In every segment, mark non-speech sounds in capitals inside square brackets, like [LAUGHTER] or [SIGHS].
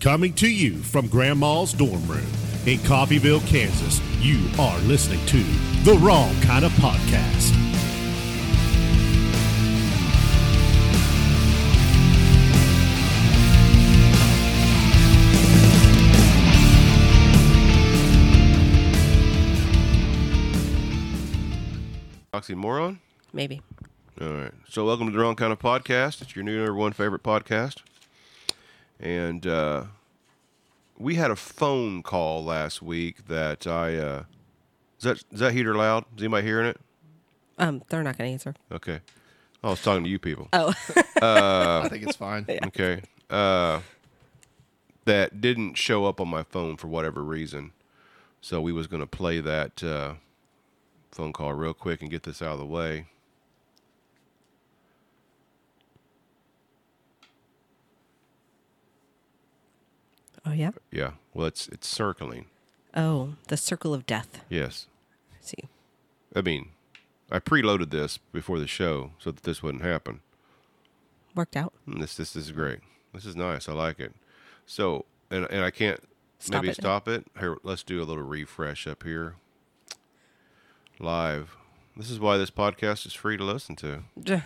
Coming to you from Grandma's dorm room in Coffeyville, Kansas, you are listening to the Wrong Kind of Podcast. Oxymoron? Maybe. All right. So, welcome to the Wrong Kind of Podcast. It's your new number one favorite podcast. And uh, we had a phone call last week that I. Uh, is that is that heater loud? Is anybody hearing it? Um, they're not going to answer. Okay. I was talking to you people. Oh, [LAUGHS] I think it's fine. Okay. Uh, that didn't show up on my phone for whatever reason. So we was going to play that uh, phone call real quick and get this out of the way. Oh yeah. Yeah. Well, it's it's circling. Oh, the circle of death. Yes. I see. I mean, I preloaded this before the show so that this wouldn't happen. Worked out. And This this is great. This is nice. I like it. So and and I can't Stop maybe it. stop it. Here, let's do a little refresh up here. Live. This is why this podcast is free to listen to. [LAUGHS]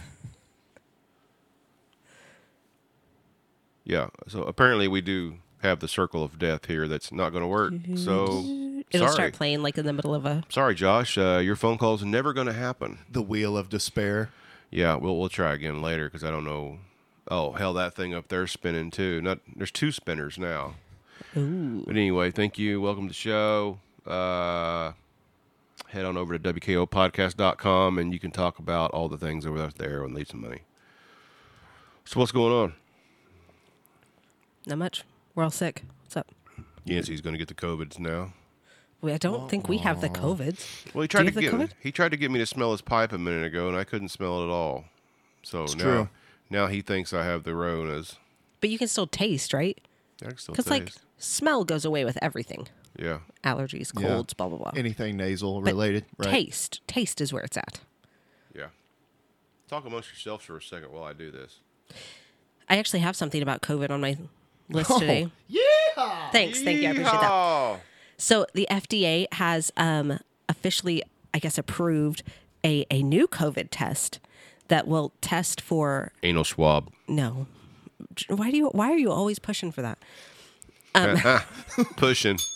Yeah. So apparently we do have the circle of death here. That's not going to work. So It'll sorry. start playing like in the middle of a. Sorry, Josh. Uh, your phone call's never going to happen. The wheel of despair. Yeah, we'll we'll try again later because I don't know. Oh hell, that thing up there's spinning too. Not there's two spinners now. Ooh. But anyway, thank you. Welcome to the show. Uh, head on over to wkopodcast.com and you can talk about all the things over there and leave some money. So what's going on? Not much. We're all sick. What's up? Yancey's going to get the COVIDs now. We, I don't think we have the COVIDs. Well, he Do tried you to have the get COVID? he tried to get me to smell his pipe a minute ago, and I couldn't smell it at all. So now true. now he thinks I have the Ronas. But you can still taste, right? I can still Because like smell goes away with everything. yeah. Allergies, Yeah. colds, blah blah blah. Anything nasal But related, right? Taste, taste is where it's at. Yeah. Talk amongst yourselves for a second while I do this. I actually have something about COVID on my list Oh, today. yeah. Thanks, thank you, I appreciate that. So the FDA has um, officially, I guess, approved a, a new COVID test that will test for Anal swab. no. Why do you? Why are you always pushing for that? [LAUGHS] Pushing. [LAUGHS]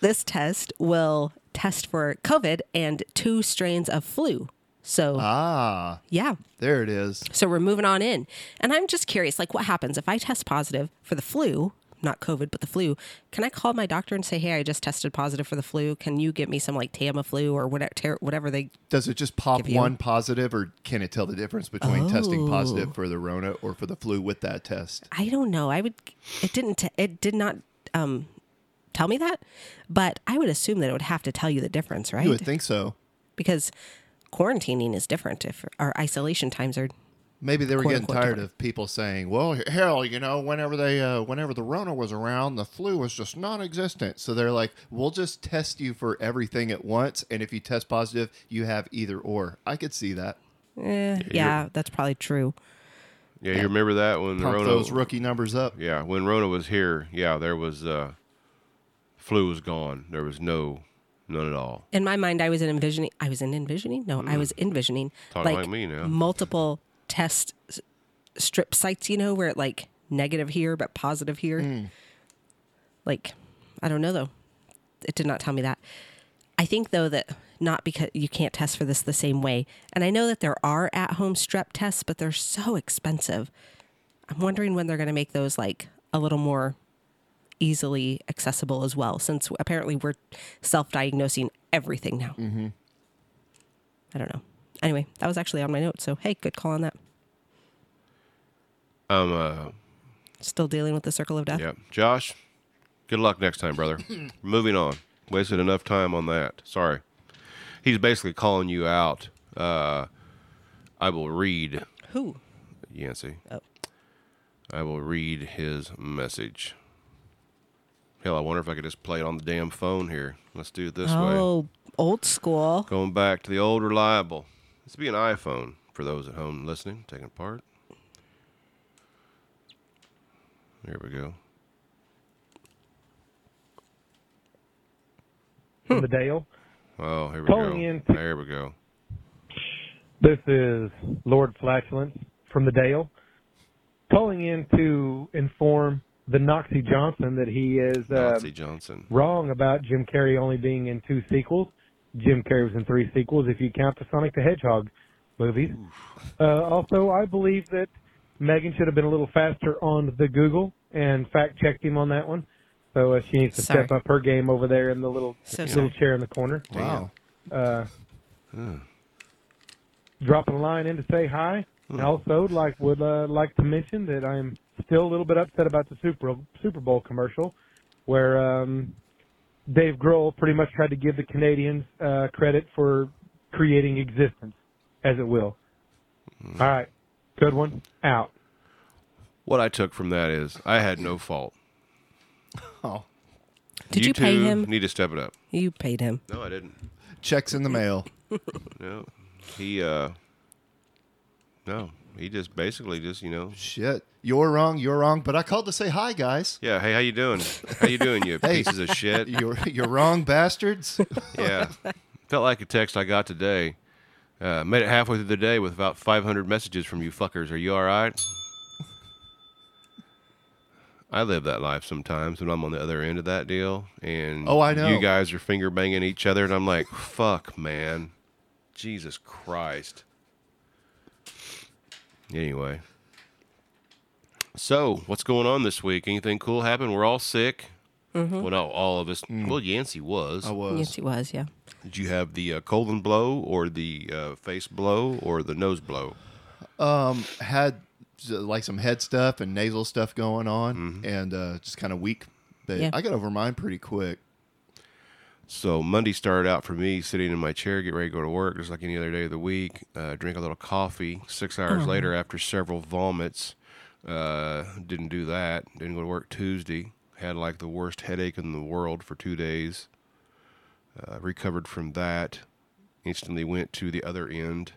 This test will test for COVID and two strains of flu. So Ah, yeah, there it is. so we're moving on in, and I'm just curious, like, what happens if I test positive for the flu? Not COVID, but the flu. Can I call my doctor and say, "Hey, I just tested positive for the flu. Can you get me some like Tamiflu or whatever, whatever they Does it just pop one positive, or can it tell the difference between testing Oh. positive for the Rona or for the flu with that test? I don't know. I would. It didn't. T- it did not um, tell me that, but I would assume that it would have to tell you the difference, right? You would think so. because quarantining is different if our isolation times are. Maybe they were Quote, getting unquote, tired different. of people saying, "Well, hell, you know, whenever they, uh, whenever the Rona was around, the flu was just non-existent." So they're like, "We'll just test you for everything at once, and if you test positive, you have either or." I could see that. Eh, yeah, that's probably true. Yeah, you remember that when Pump Rona those rookie numbers up. Yeah, when Rona was here, yeah, there was uh flu was gone. There was no none at all. In my mind, I was envisioning. I was in envisioning. No, I hmm. was envisioning Talking like me now. multiple test strip sites. You know, where it like negative here but positive here. Hmm. Like, I don't know though. It did not tell me that. I think though that not because you can't test for this the same way. And I know that there are at-home strep tests, but they're so expensive. I'm wondering when they're going to make those like a little more easily accessible as well, since apparently we're self-diagnosing everything now. Mm-hmm. I don't know. Anyway, that was actually on my note. So hey, good call on that. Um uh Still dealing with the circle of death. yeah. Josh, good luck next time, brother. [LAUGHS] Moving on. Wasted enough time on that. Sorry. He's basically calling you out. Uh I will read Who? Yancey. Oh. I will read his message. Hell, I wonder if I could just play it on the damn phone here. Let's do it this way. Oh, old school. Going back to the old reliable. This would be an iPhone for those at home listening, taking part. There we go. from the Dale. Oh, here we Calling go. in- There we go. This is Lord Flatulence from the Dale, calling in to inform the Noxie Johnson that he is uh, Nazi Johnson. wrong about Jim Carrey only being in two sequels. Jim Carrey was in three sequels if you count the Sonic the Hedgehog movies. Uh, also, I believe that Megan should have been a little faster on the Google and fact checked him on that one. So uh, she needs to Sorry. step up her game over there in the little So little sorry. chair in the corner. Wow. Uh, dropping a line in to say hi. And also, like would uh, like to mention that I'm still a little bit upset about the Super Super Bowl commercial, where um, Dave Grohl pretty much tried to give the Canadians uh, credit for creating existence, as it will. All right, good one. Out. What I took from that is I had no fault. [LAUGHS] Oh, Did you, pay two him? Need to step it up. You paid him. No, I didn't. checks in the mail. [LAUGHS] No, he. uh No, he just basically just you know. Shit, you're wrong. You're wrong. But I called to say hi, guys. Yeah. Hey, how you doing? How you doing? You [LAUGHS] Hey. pieces of shit. [LAUGHS] You're you're wrong, bastards. [LAUGHS] Yeah. Felt like a text I got today. Uh, made it halfway through the day with about 500 messages from you fuckers. Are you all right? I live that life sometimes when I'm on the other end of that deal, and Oh, I know. you guys are finger banging each other, and I'm like, "Fuck, man, Jesus Christ." Anyway, so what's going on this week? Anything cool happen? We're all sick. Well, not all of us. Well, Yancey was. I was. Yes, he was. Yeah. Did you have the uh, colon blow or the uh, face blow or the nose blow? Um, had like some head stuff and nasal stuff going on, Mm-hmm. and uh, just kind of weak. But Yeah. I got over mine pretty quick. So Monday started out for me sitting in my chair, get ready to go to work, just like any other day of the week. Uh, drink a little coffee. Six hours later, after several vomits, uh, didn't do that. Didn't go to work Tuesday. Had like the worst headache in the world for two days. Uh, recovered from that. Instantly went to the other end,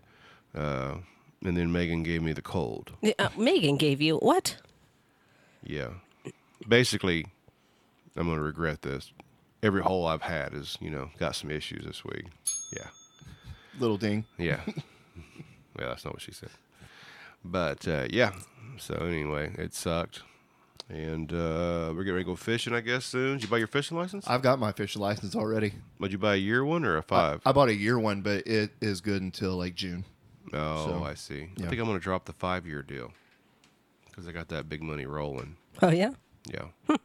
uh, and then Megan gave me the cold. Uh, Megan gave you what? Yeah. Basically, I'm going to regret this. Every hole I've had is, you know, got some issues this week. Yeah. Little ding. Yeah. [LAUGHS] well, that's not what she said. But, uh, yeah. So, anyway, it sucked. And uh, we're getting ready to go fishing, I guess, soon. Did you buy your fishing license? I've got my fishing license already. Would you buy a year one or a five? I bought a year one, but it is good until like June. oh, so, I see. I think I'm going to drop the five year deal because I got that big money rolling. Oh yeah. Yeah.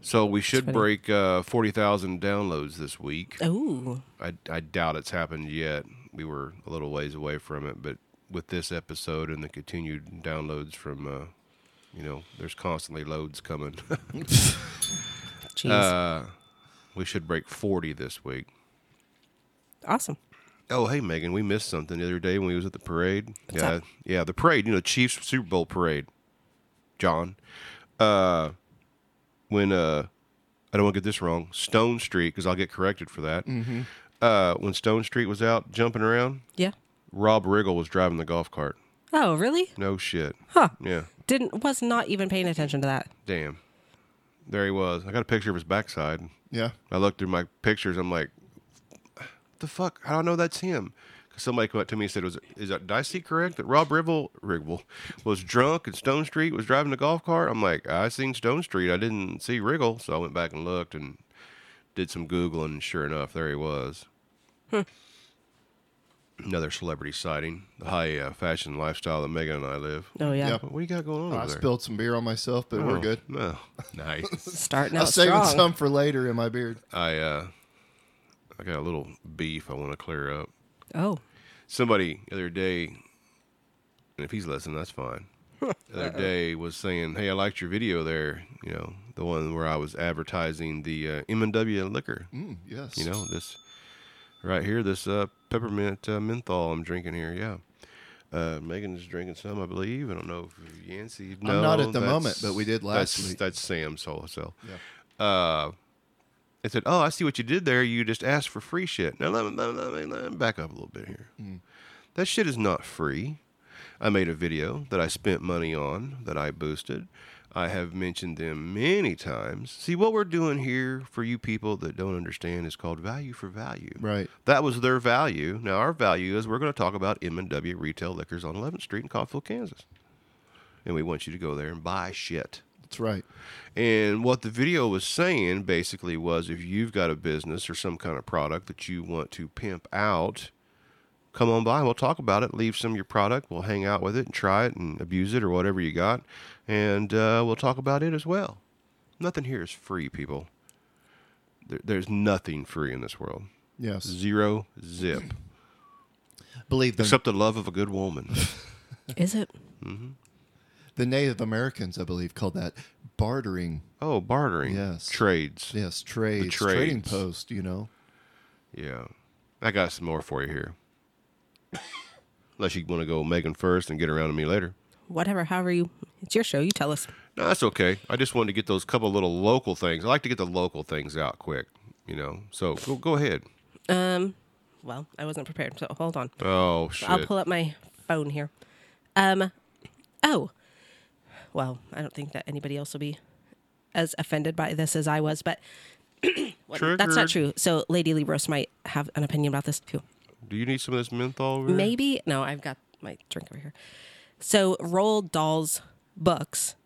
So we should break uh, 40,000 downloads this week. Oh. I, I doubt it's happened yet. We were a little ways away from it, but with this episode and the continued downloads from, uh, you know, there's constantly loads coming. [LAUGHS] Jeez. uh, we should break 40 this week. awesome. Oh, hey, Megan, we missed something the other day when we was at the parade. What's yeah, up? yeah, the parade. You know, Chiefs Super Bowl parade. John, uh, when uh, I don't want to get this wrong. Stone Street, because I'll get corrected for that. Mm-hmm. Uh, when Stone Street was out jumping around, Yeah. Rob Riggle was driving the golf cart. Oh really? No shit. Huh. Yeah, Didn't was not even paying attention to that. damn. There he was. I got a picture of his backside. Yeah. I looked through my pictures. I'm like, the fuck? How do I know that's him? 'Cause somebody came up to me and said, "Was is that did I see correct that Rob Riggle, Riggle was drunk and Stone Street was driving a golf cart?" I'm like, "I seen Stone Street. I didn't see Riggle." So I went back and looked and did some googling, and sure enough, there he was. Another celebrity sighting. The high uh, fashion lifestyle that Megan and I live. Oh yeah. Yep. What do you got going on I over there? spilled some beer on myself, but we're Oh, good. No, [LAUGHS] nice. Starting I'm out saving strong. some for later in my beard. I uh, I got a little beef I want to clear up. Oh. Somebody the other day, and if he's listening, that's fine. [LAUGHS] The other day was saying, "Hey, I liked your video there. You know, the one where I was advertising the uh, M&W liquor. Mm, yes. You know, this right here, this uh, peppermint uh, menthol I'm drinking here. Yeah." Uh, Megan's drinking some, I believe. I don't know if Yancey. I'm not at the moment, but we did last that's, week. That's Sam's wholesale. Yeah. Uh, it said, "Oh, I see what you did there. You just asked for free shit." Now let me, let me, let me, let me back up a little bit here. Hmm. That shit is not free. I made a video that I spent money on that I boosted. I have mentioned them many times. See, what we're doing here for you people that don't understand is called value for value. Right. That was their value. Now, our value is we're going to talk about M&W Retail Liquors on 11th Street in Coffeyville, Kansas. And we want you to go there and buy shit. That's right. And what the video was saying basically was if you've got a business or some kind of product that you want to pimp out, come on by and we'll talk about it. Leave some of your product. We'll hang out with it and try it and abuse it or whatever you got. And uh, we'll talk about it as well. Nothing here is free, people. There, there's nothing free in this world. Yes. Zero zip. Believe them. Except the love of a good woman. Is it? The Native Americans, I believe, called that bartering. Oh, bartering. Yes. Trades. Yes, trades, trading trades. post. You know. Yeah. I got some more for you here. [COUGHS] Unless you want to go Megan first and get around to me later. Whatever. However you. It's your show. You tell us. No, that's okay. I just wanted to get those couple little local things. I like to get the local things out quick, you know. So go go ahead. Um. Well, I wasn't prepared, so hold on. Oh shit. I'll pull up my phone here. Um. Oh. Well, I don't think that anybody else will be as offended by this as I was, but [CLEARS THROAT] well, that's not true. So Lady Libros might have an opinion about this too. Do you need some of this menthol? Over here? Maybe no, I've got my drink over here. So Roald Dahl's books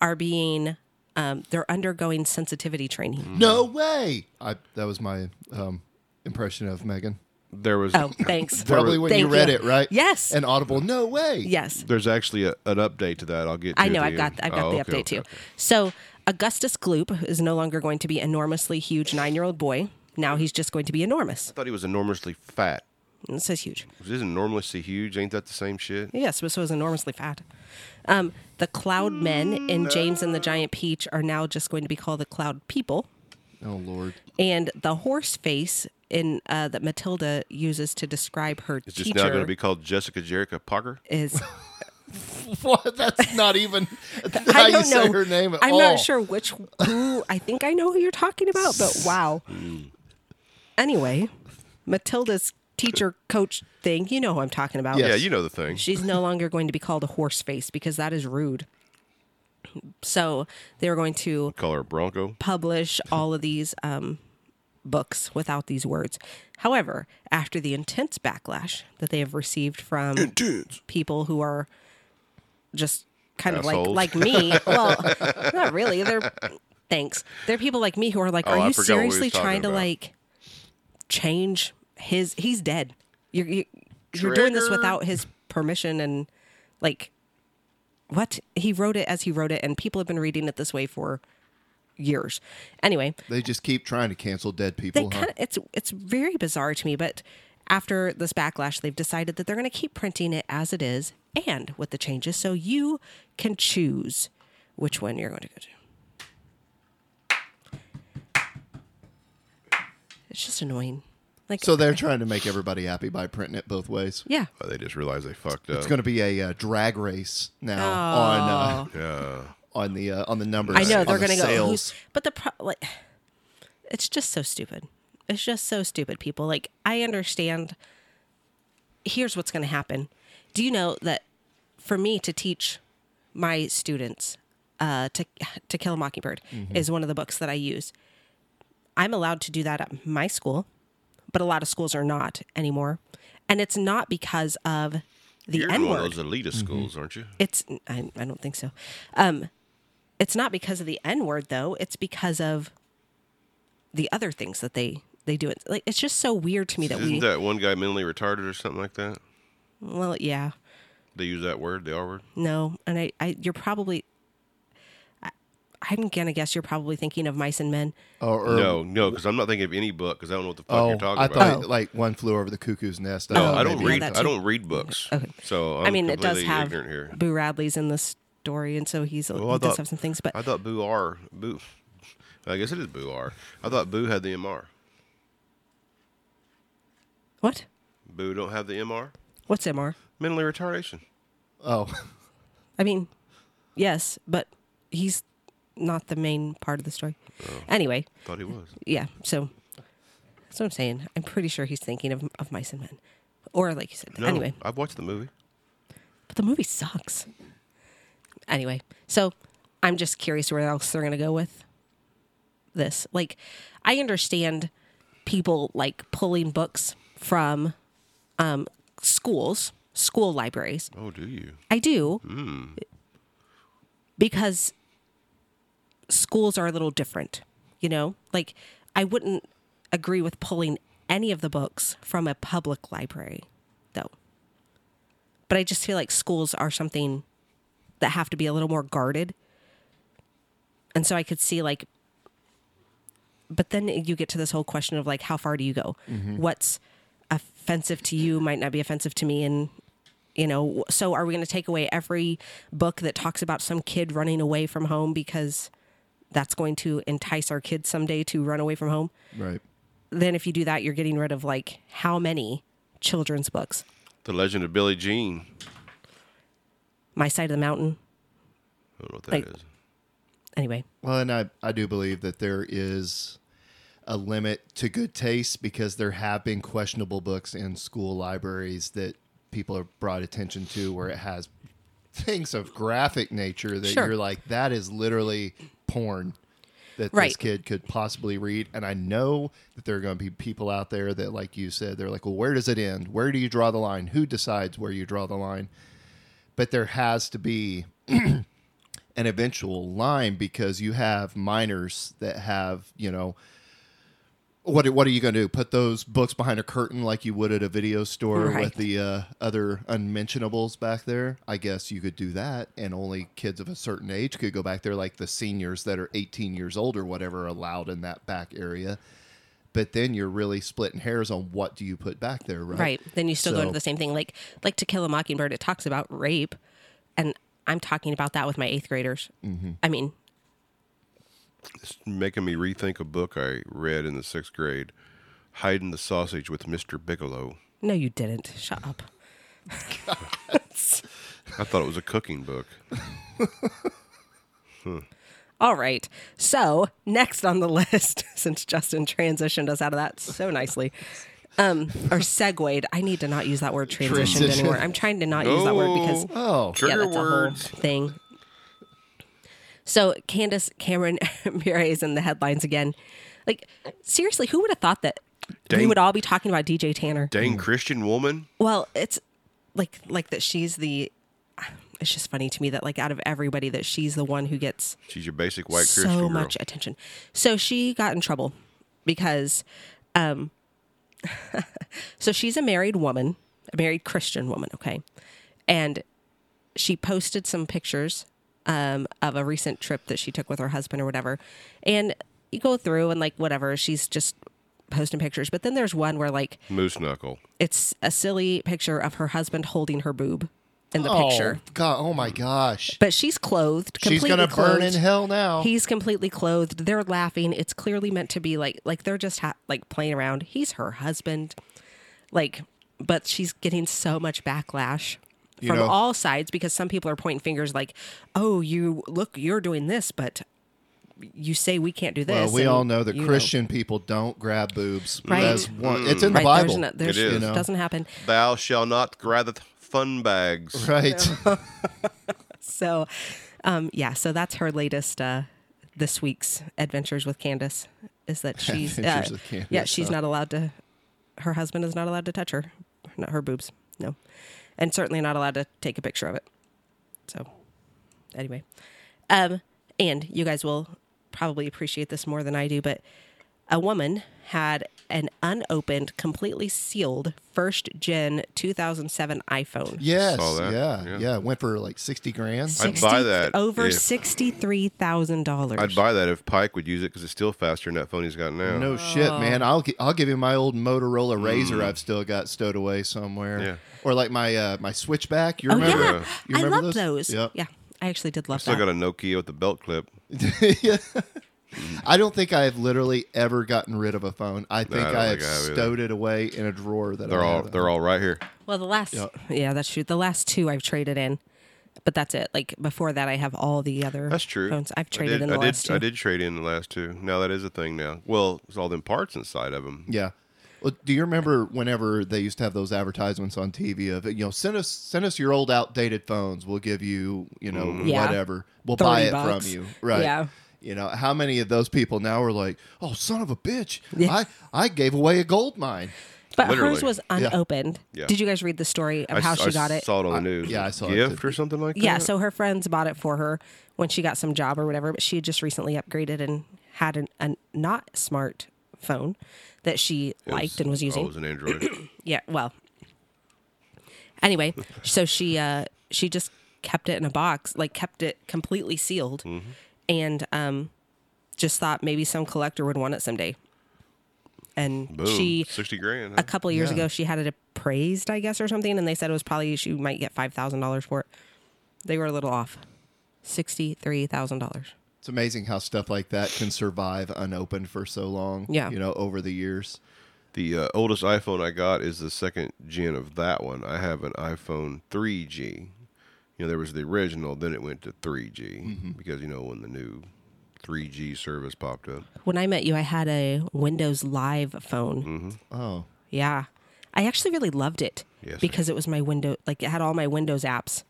are being um, they're undergoing sensitivity training. No way. I that was my um, impression of Megan. There was Oh, thanks. [LAUGHS] Probably when you read you. it, right? Yes. And Audible. No way. Yes. there's actually a, an update to that. I'll get to I know. the I've got. I've got Oh, the okay, update okay, too. okay. So Augustus Gloop is no longer going to be enormously huge nine-year-old boy. Now he's just going to be enormous. I thought he was enormously fat. It says huge. Isn't enormously huge? Ain't that the same shit? Yes, but so is enormously fat. Um, the Cloud Men in James and the Giant Peach are now just going to be called the Cloud People, Oh Lord. and the horse face in uh, that Matilda uses to describe her It's just teacher now going to be called Jessica Jerica Parker. is [LAUGHS] [LAUGHS] What? That's not even [LAUGHS] how I you don't say know. her name at all. I'm all. not sure which who. I think I know who you're talking about, but wow. Anyway, Matilda's teacher coach thing. You know who I'm talking about. Yeah, you know the thing. She's no longer going to be called a horse face because that is rude. So they're going to Call her Bronco. publish all of these um, books without these words. However, after the intense backlash that they have received from people who are just kind of like like me, [LAUGHS] well, not really. They're thanks. They're people like me who are like, Oh, are I you forgot we was seriously trying to about. like change his? He's dead. You're you, you're doing this without his permission and like what he wrote it as he wrote it, and people have been reading it this way for years. Anyway, They just keep trying to cancel dead they people. huh? kind of it's it's very bizarre to me but after this backlash they've decided that they're going to keep printing it as it is and with the changes so you can choose which one you're going to go to it's just annoying like So they're [LAUGHS] trying to make everybody happy by printing it both ways. yeah Oh, they just realized they fucked up. It's going to be a uh, drag race now on uh, [LAUGHS] yeah. On the uh, on the numbers. i know they're the going to go sales. who's, but the pro- like it's just so stupid it's just so stupid people like i understand here's what's going to happen. Do you know that for me to teach my students uh, to to kill a mockingbird is one of the books that I use. I'm allowed to do that at my school, but a lot of schools are not anymore, and it's not because of the You're N one of word. those elitist schools, aren't you? It's I, I don't think so. Um, it's not because of the N word though. It's because of the other things that they they do. It like it's just so weird to me that Isn't we. that one guy mentally retarded or something like that? well, yeah. They use that word, the R word. No, and I, I you're probably. I, I'm gonna guess you're probably thinking of Mice and Men. Oh, or- no, no, because I'm not thinking of any book because I don't know what the fuck Oh, you're talking I about. thought Oh. like one flew over the cuckoo's nest. no, Oh, I don't maybe. Oh, read. that I don't read books. Okay. So I'm i mean, it does have ignorant here. Boo Radley's in the story, and so he's Well, I he does thought- have some things. But I thought Boo R. Boo. I guess it is Boo R. I thought Boo had the MR. what? Boo don't have the MR. What's MR? Mentally retardation. Oh, I mean, yes, but he's not the main part of the story. Oh. Anyway, Thought he was. yeah. So that's what I'm saying. I'm pretty sure he's thinking of of Mice and Men, or like you said. No, Anyway, I've watched the movie. but the movie sucks. Anyway, so I'm just curious where else they're going to go with this. Like, I understand people like pulling books from um, schools, school libraries. Oh, do you? I do. Because schools are a little different, you know? Like, I wouldn't agree with pulling any of the books from a public library, though. But I just feel like schools are something that have to be a little more guarded. And so I could see, like, but then you get to this whole question of, like, how far do you go? Mm-hmm. What's offensive to you might not be offensive to me. And you know, so are we going to take away every book that talks about some kid running away from home because that's going to entice our kids someday to run away from home? Right. Then, if you do that, you're getting rid of like how many children's books? The Legend of Billie Jean. My Side of the Mountain. I don't know what that is. Like- Anyway, Well, and I, I do believe that there is a limit to good taste because there have been questionable books in school libraries that people have brought attention to where it has things of graphic nature that Sure. you're like, that is literally porn that this kid could possibly read. And I know that there are going to be people out there that, like you said, they're like, well, where does it end? Where do you draw the line? Who decides where you draw the line? But there has to be [CLEARS THROAT] an eventual line because you have minors that have, you know, what what are you going to do? Put those books behind a curtain like you would at a video store Right. with the uh, other unmentionables back there? I guess you could do that, and only kids of a certain age could go back there, like the seniors that are 18 years old or whatever, allowed in that back area. But then you're really splitting hairs on what do you put back there, right? right? Then you still go So- into the same thing. Like, like To Kill a Mockingbird, it talks about rape, and I'm talking about that with my eighth graders. Mm-hmm. I mean, It's making me rethink a book I read in the sixth grade, Hiding the Sausage with Mr. Bigelow. no, you didn't. Shut up. [LAUGHS] I thought it was a cooking book. [LAUGHS] All right. So next on the [LAUGHS] list, since Justin transitioned us out of that so nicely, um, or segued. I need to not use that word transitioned Transition. anymore. I'm trying to not use that word because Oh, yeah, that's words. a whole thing. So Candace Cameron [LAUGHS] Bure is in the headlines again. Like seriously, who would have thought that we would all be talking about DJ Tanner? Dang Christian woman. Well, it's like like that she's the. It's just funny to me that like out of everybody that she's the one who gets She's your basic white so Christian girl. much attention. So she got in trouble because, um, [LAUGHS] so she's a married woman, a married Christian woman, okay, and she posted some pictures um, of a recent trip that she took with her husband or whatever, and you go through and like whatever, she's just posting pictures, but then there's one where like Moose knuckle. it's a silly picture of her husband holding her boob in the oh, picture. God, oh my gosh. But she's clothed. Completely She's gonna burn in hell now. He's completely clothed. They're laughing. It's clearly meant to be like like they're just ha- like playing around. He's her husband. Like but she's getting so much backlash You from know- all sides because some people are pointing fingers like, "Oh, you look, you're doing this, but you say we can't do this." Well, we and, all know that you Christian people don't grab boobs. Right. As one, it's in mm. the Right, Bible. there's no, there's, It is. it You know. doesn't happen. Thou shall not gather fun bags. [LAUGHS] Right. [LAUGHS] So, um, yeah, so that's her latest uh, this week's adventures with Candace is that [LAUGHS] she's uh, Candace, yeah she's huh? not allowed to her husband is not allowed to touch her not her boobs no and certainly not allowed to take a picture of it so anyway um and you guys will probably appreciate this more than I do but a woman had an unopened completely sealed first gen 2007 iPhone Yes. Yeah, Yeah. yeah. It went for like 60 grand. I'd buy that over if- sixty three thousand dollars. I'd buy that if Pike would use it because it's still faster than that phone he's got now. No shit, man. I'll gi- I'll give you my old Motorola Razor Mm. I've still got stowed away somewhere. Yeah. Or like my uh, my switchback. You Oh remember? yeah, You I remember love those. Yep. Yeah, I actually did love Still that. got a Nokia with the belt clip. yeah. [LAUGHS] [LAUGHS] I don't think I've literally ever gotten rid of a phone. I think don't I have think I have either. stowed it away in a drawer that They're I all have. they're all right here. well, the last, Yep. yeah, that's true. The last two I've traded in, but that's it. Like before that, I have all the other. That's true. Phones I've I traded did, in the I did, last two. I did trade in the last two. Now that is a thing now. Well, it's all them parts inside of them. Yeah. Well, do you remember whenever they used to have those advertisements on TV of you know send us send us your old outdated phones, we'll give you you know Mm-hmm. Yeah. whatever, we'll buy it bucks. from you, right? Yeah. You know how many of those people now are like, oh son of a bitch, Yeah. I I gave away a gold mine. But Literally. hers was unopened. Yeah. Did you guys read the story of I how she I got it? Saw it on the news. yeah, I saw it gift or something like that. Yeah, so her friends bought it for her when she got some job or whatever, but she had just recently upgraded and had an, a not smart phone that she was- liked and was Oh, using. it was an Android. [CLEARS THROAT] Yeah, well. Anyway, [LAUGHS] so she uh she just kept it in a box, like kept it completely sealed Mm-hmm. And um just thought maybe some collector would want it someday. And Boom. she sixty grand. a huh? couple years Yeah. ago she had it appraised, I guess, or something, and they said it was probably she might get five thousand dollars for it. They were a little off. Sixty three thousand dollars. It's amazing how stuff like that can survive unopened for so long. Yeah. you know, over the years. The uh, oldest iPhone I got is the second gen of that one. I have an iPhone 3G. You know, there was the original, then it went to 3G Mm-hmm. because you know when the new 3G service popped up. When I met you, I had a Windows Live phone. Mm-hmm. Oh, Yeah. I actually really loved it Yes, because it was my window like it had all my Windows apps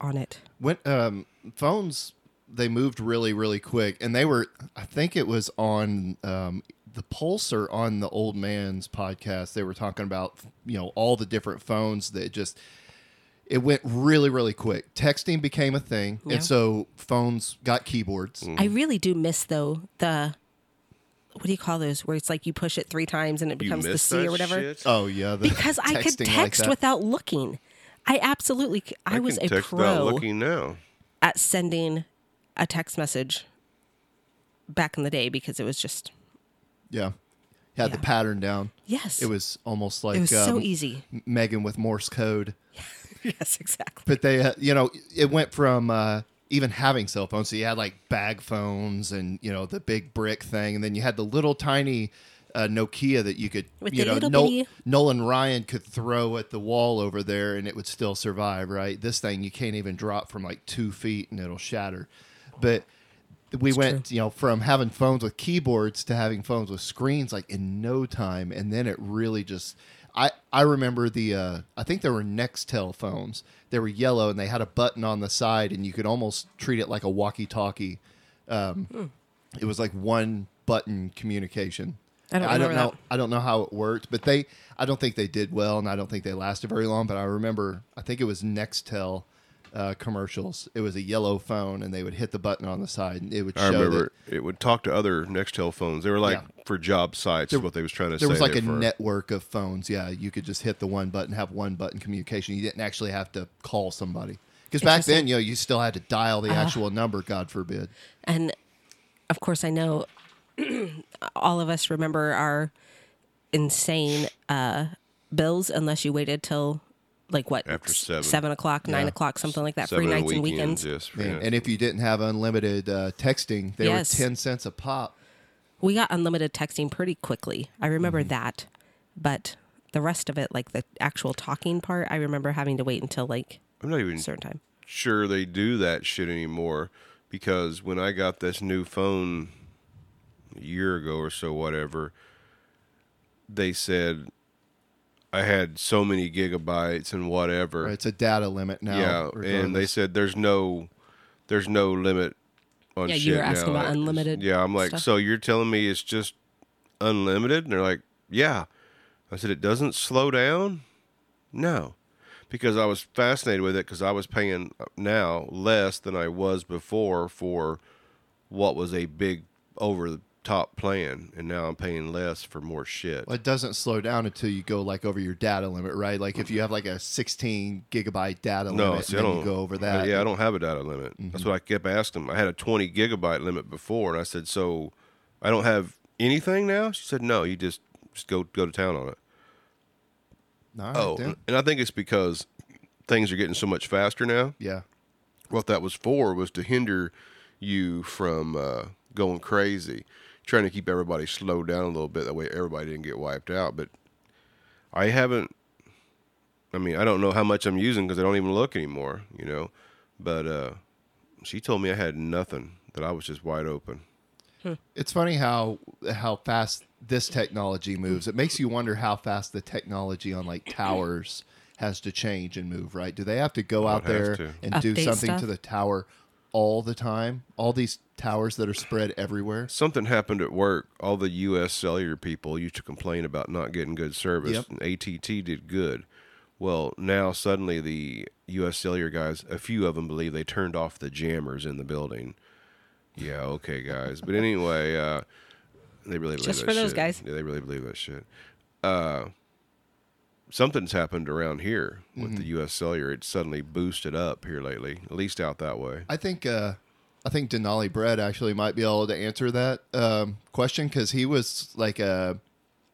on it. when um, phones they moved really really quick and they were i think it was on um, the pulse or on the old man's podcast they were talking about you know all the different phones that just it went really really quick texting became a thing Yeah. and so phones got keyboards Mm. I really do miss though the what do you call those where it's like you push it three times and it becomes the C or whatever? shit? oh yeah the Because I could texting like text without looking. I absolutely I was can a text without pro looking now. at sending a text message back in the day because it was just yeah had the pattern down yes. it was almost like it was so um, easy. megan with morse code [LAUGHS] yes, exactly. but they uh, you know it went from uh, even having cell phones so you had like bag phones and you know the big brick thing and then you had the little tiny uh, nokia that you could With you know Nol- nolan ryan could throw at the wall over there and it would still survive right? This thing you can't even drop from like two feet and it'll shatter. But we went you know from having phones with keyboards to having phones with screens like in no time and then it really just i i remember the uh i think there were nextel phones they were yellow and they had a button on the side and you could almost treat it like a walkie talkie um it was like one button communication I don't I don't know. that. I don't know how it worked, but they. I don't think they did well, and I don't think they lasted very long. But I remember. I think it was Nextel uh, commercials. It was a yellow phone, and they would hit the button on the side, and it would I show remember that it would talk to other Nextel phones. They were like Yeah. for job sites. is what they was trying to say. there was like a for. network of phones. Yeah, you could just hit the one button, have one button communication. You didn't actually have to call somebody. Because back then, you know, you still had to dial the actual number. God forbid. And of course, I know [CLEARS THROAT] all of us remember our insane uh, bills, unless you waited till like what After s- seven. o'clock, nine Yeah. o'clock, something like that. Seven Free on nights and weekends. Yes, for- Man, yeah. and if you didn't have unlimited uh, texting, they Yes. were ten cents a pop. We got unlimited texting pretty quickly. I remember Mm-hmm. that, but the rest of it, like the actual talking part, I remember having to wait until like I'm not even a certain time. sure they do that shit anymore because when I got this new phone a year ago or so, whatever, they said I had so many gigabytes and whatever. Right? It's a data limit now. yeah, and they said there's no there's no limit on Yeah, shit you were asking now. about unlimited Yeah, I'm like, stuff. so you're telling me it's just unlimited? And they're like, yeah. I said it doesn't slow down. No, because I was fascinated with it because I was paying now less than I was before for what was a big over the top plan, and now I'm paying less for more shit. Well, it doesn't slow down until you go like over your data limit, right? Like if you have like a 16 gigabyte data No, limit, see, I then don't you go over uh, that. Yeah, I don't have a data limit. That's what I kept asking them. I had a 20 gigabyte limit before, and I said, "So, I don't have anything now?" She said, "No, you just just go go to town on it." Right, oh, then. and I think it's because things are getting so much faster now. yeah. What that was for was to hinder you from uh, going crazy, trying to keep everybody slowed down a little bit. That way, everybody didn't get wiped out. But I haven't. I mean, I don't know how much I'm using because I don't even look anymore. You know, but uh, she told me I had nothing. That I was just wide open. It's funny how how fast this technology moves. It makes you wonder how fast the technology on like towers has to change and move. Right? Do they have to go out there to. and do something stuff? to the tower all the time? All these towers that are spread everywhere. Something happened at work. All the U.S. cellular people used to complain about not getting good service, Yep. and ATT did good. Well, now suddenly the U.S. cellular guys, a few of them believe they turned off the jammers in the building. Yeah, okay, guys. But anyway, uh, they really believe Just that for those guys. Yeah, they really believe that shit. Uh, something's happened around here with Mm-hmm. the U.S. cellular. It's suddenly boosted up here lately, at least out that way. I think uh, I think Denali Brett actually might be able to answer that um, question because he was like a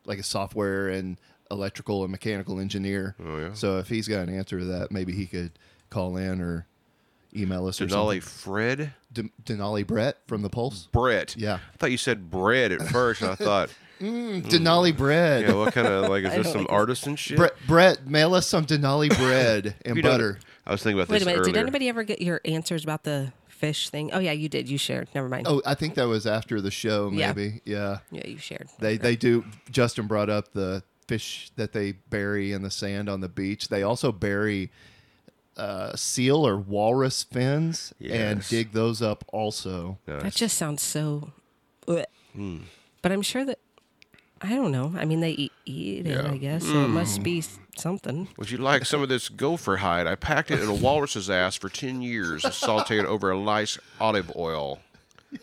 like a software and electrical and mechanical engineer. Oh, yeah? So if he's got an answer to that, maybe he could call in or email us Denali something. Fred D- Denali Brett from the Pulse. Brett. Yeah. I thought you said bread at first, and I [LAUGHS] thought, Denali Bread. yeah, what kind of like is I this don't some like artisan shit? Brett, Brett, mail us some Denali bread [LAUGHS] and You know, butter. I was thinking about Wait this a minute. earlier. Did anybody ever get your answers about the fish thing? Oh yeah, you did. You shared. Never mind. Oh, I think that was after the show, Yeah. maybe. Yeah. yeah, you shared. They they do. Justin brought up the fish that they bury in the sand on the beach. They also bury uh, seal or walrus fins and Yes. dig those up. Also, Nice. That just sounds so. Ugh. Hmm. But I'm sure that I don't know. I mean, they eat, eat it, Yeah. I guess. So it mm. must be s- something. Would you like some of this gopher hide? I packed it in a walrus's ass for 10 years and sauteed over a nice olive oil.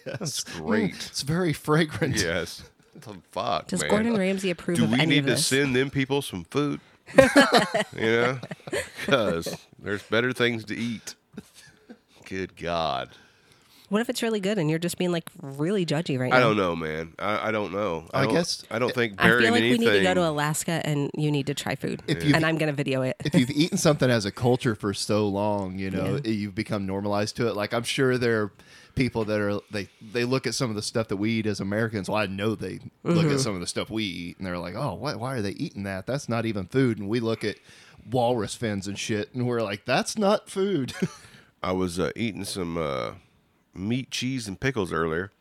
That's great. Mm. it's very fragrant. yes. The fuck, Does man. Gordon Ramsay approve Do of we any need of to this? send them people some food? [LAUGHS] you know? Because there's better things to eat. Good God. What if it's really good and you're just being like really judgy right now? I don't know, man. I, I don't know. I, I don't- guess- I don't think I feel like anything. we need to go to Alaska and you need to try food. If you- and I'm going to video it. if you've eaten something as a culture for so long, you know, you've become normalized to it. Like I'm sure there are people that are they they look at some of the stuff that we eat as Americans. Well, I know they look Mm-hmm. at some of the stuff we eat and they're like, "Oh, why, why are they eating that? That's not even food." And we look at walrus fins and shit and we're like, "That's not food." [LAUGHS] I was uh, eating some uh, meat, cheese, and pickles earlier,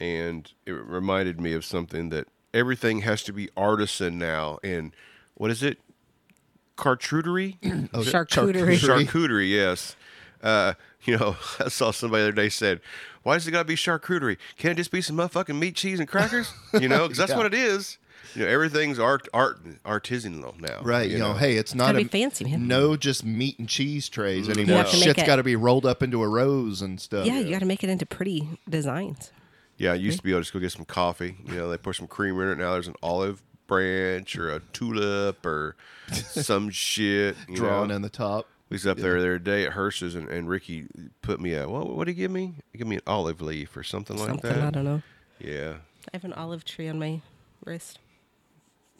and it reminded me of something that everything has to be artisan now. And what is it? Charcuterie? [CLEARS THROAT] Oh, Charcuterie. charcuterie, yes. Uh, you know, [LAUGHS] I saw somebody the other day said, "Why does it got to be charcuterie? Can't it just be some motherfucking meat, cheese, and crackers?" You know, because that's [LAUGHS] Yeah. what it is. You know, everything's art, art, artisanal now. Right, you, know, hey, it's not a, be fancy, man. No, just meat and cheese trays mm-hmm. anymore. have to make Shit's got to be rolled up into a rose and stuff. yeah, you got to make it into pretty designs. Yeah, I used to be able to just go get some coffee. You know, they put some creamer in it. Now there's an olive branch or a tulip or [LAUGHS] some shit. Drawn know? in the top. We was up there the other day at Hearst's, and, and Ricky put me a what? What did he give me? He gave me an olive leaf or something like that. I don't know. Yeah, I have an olive tree on my wrist.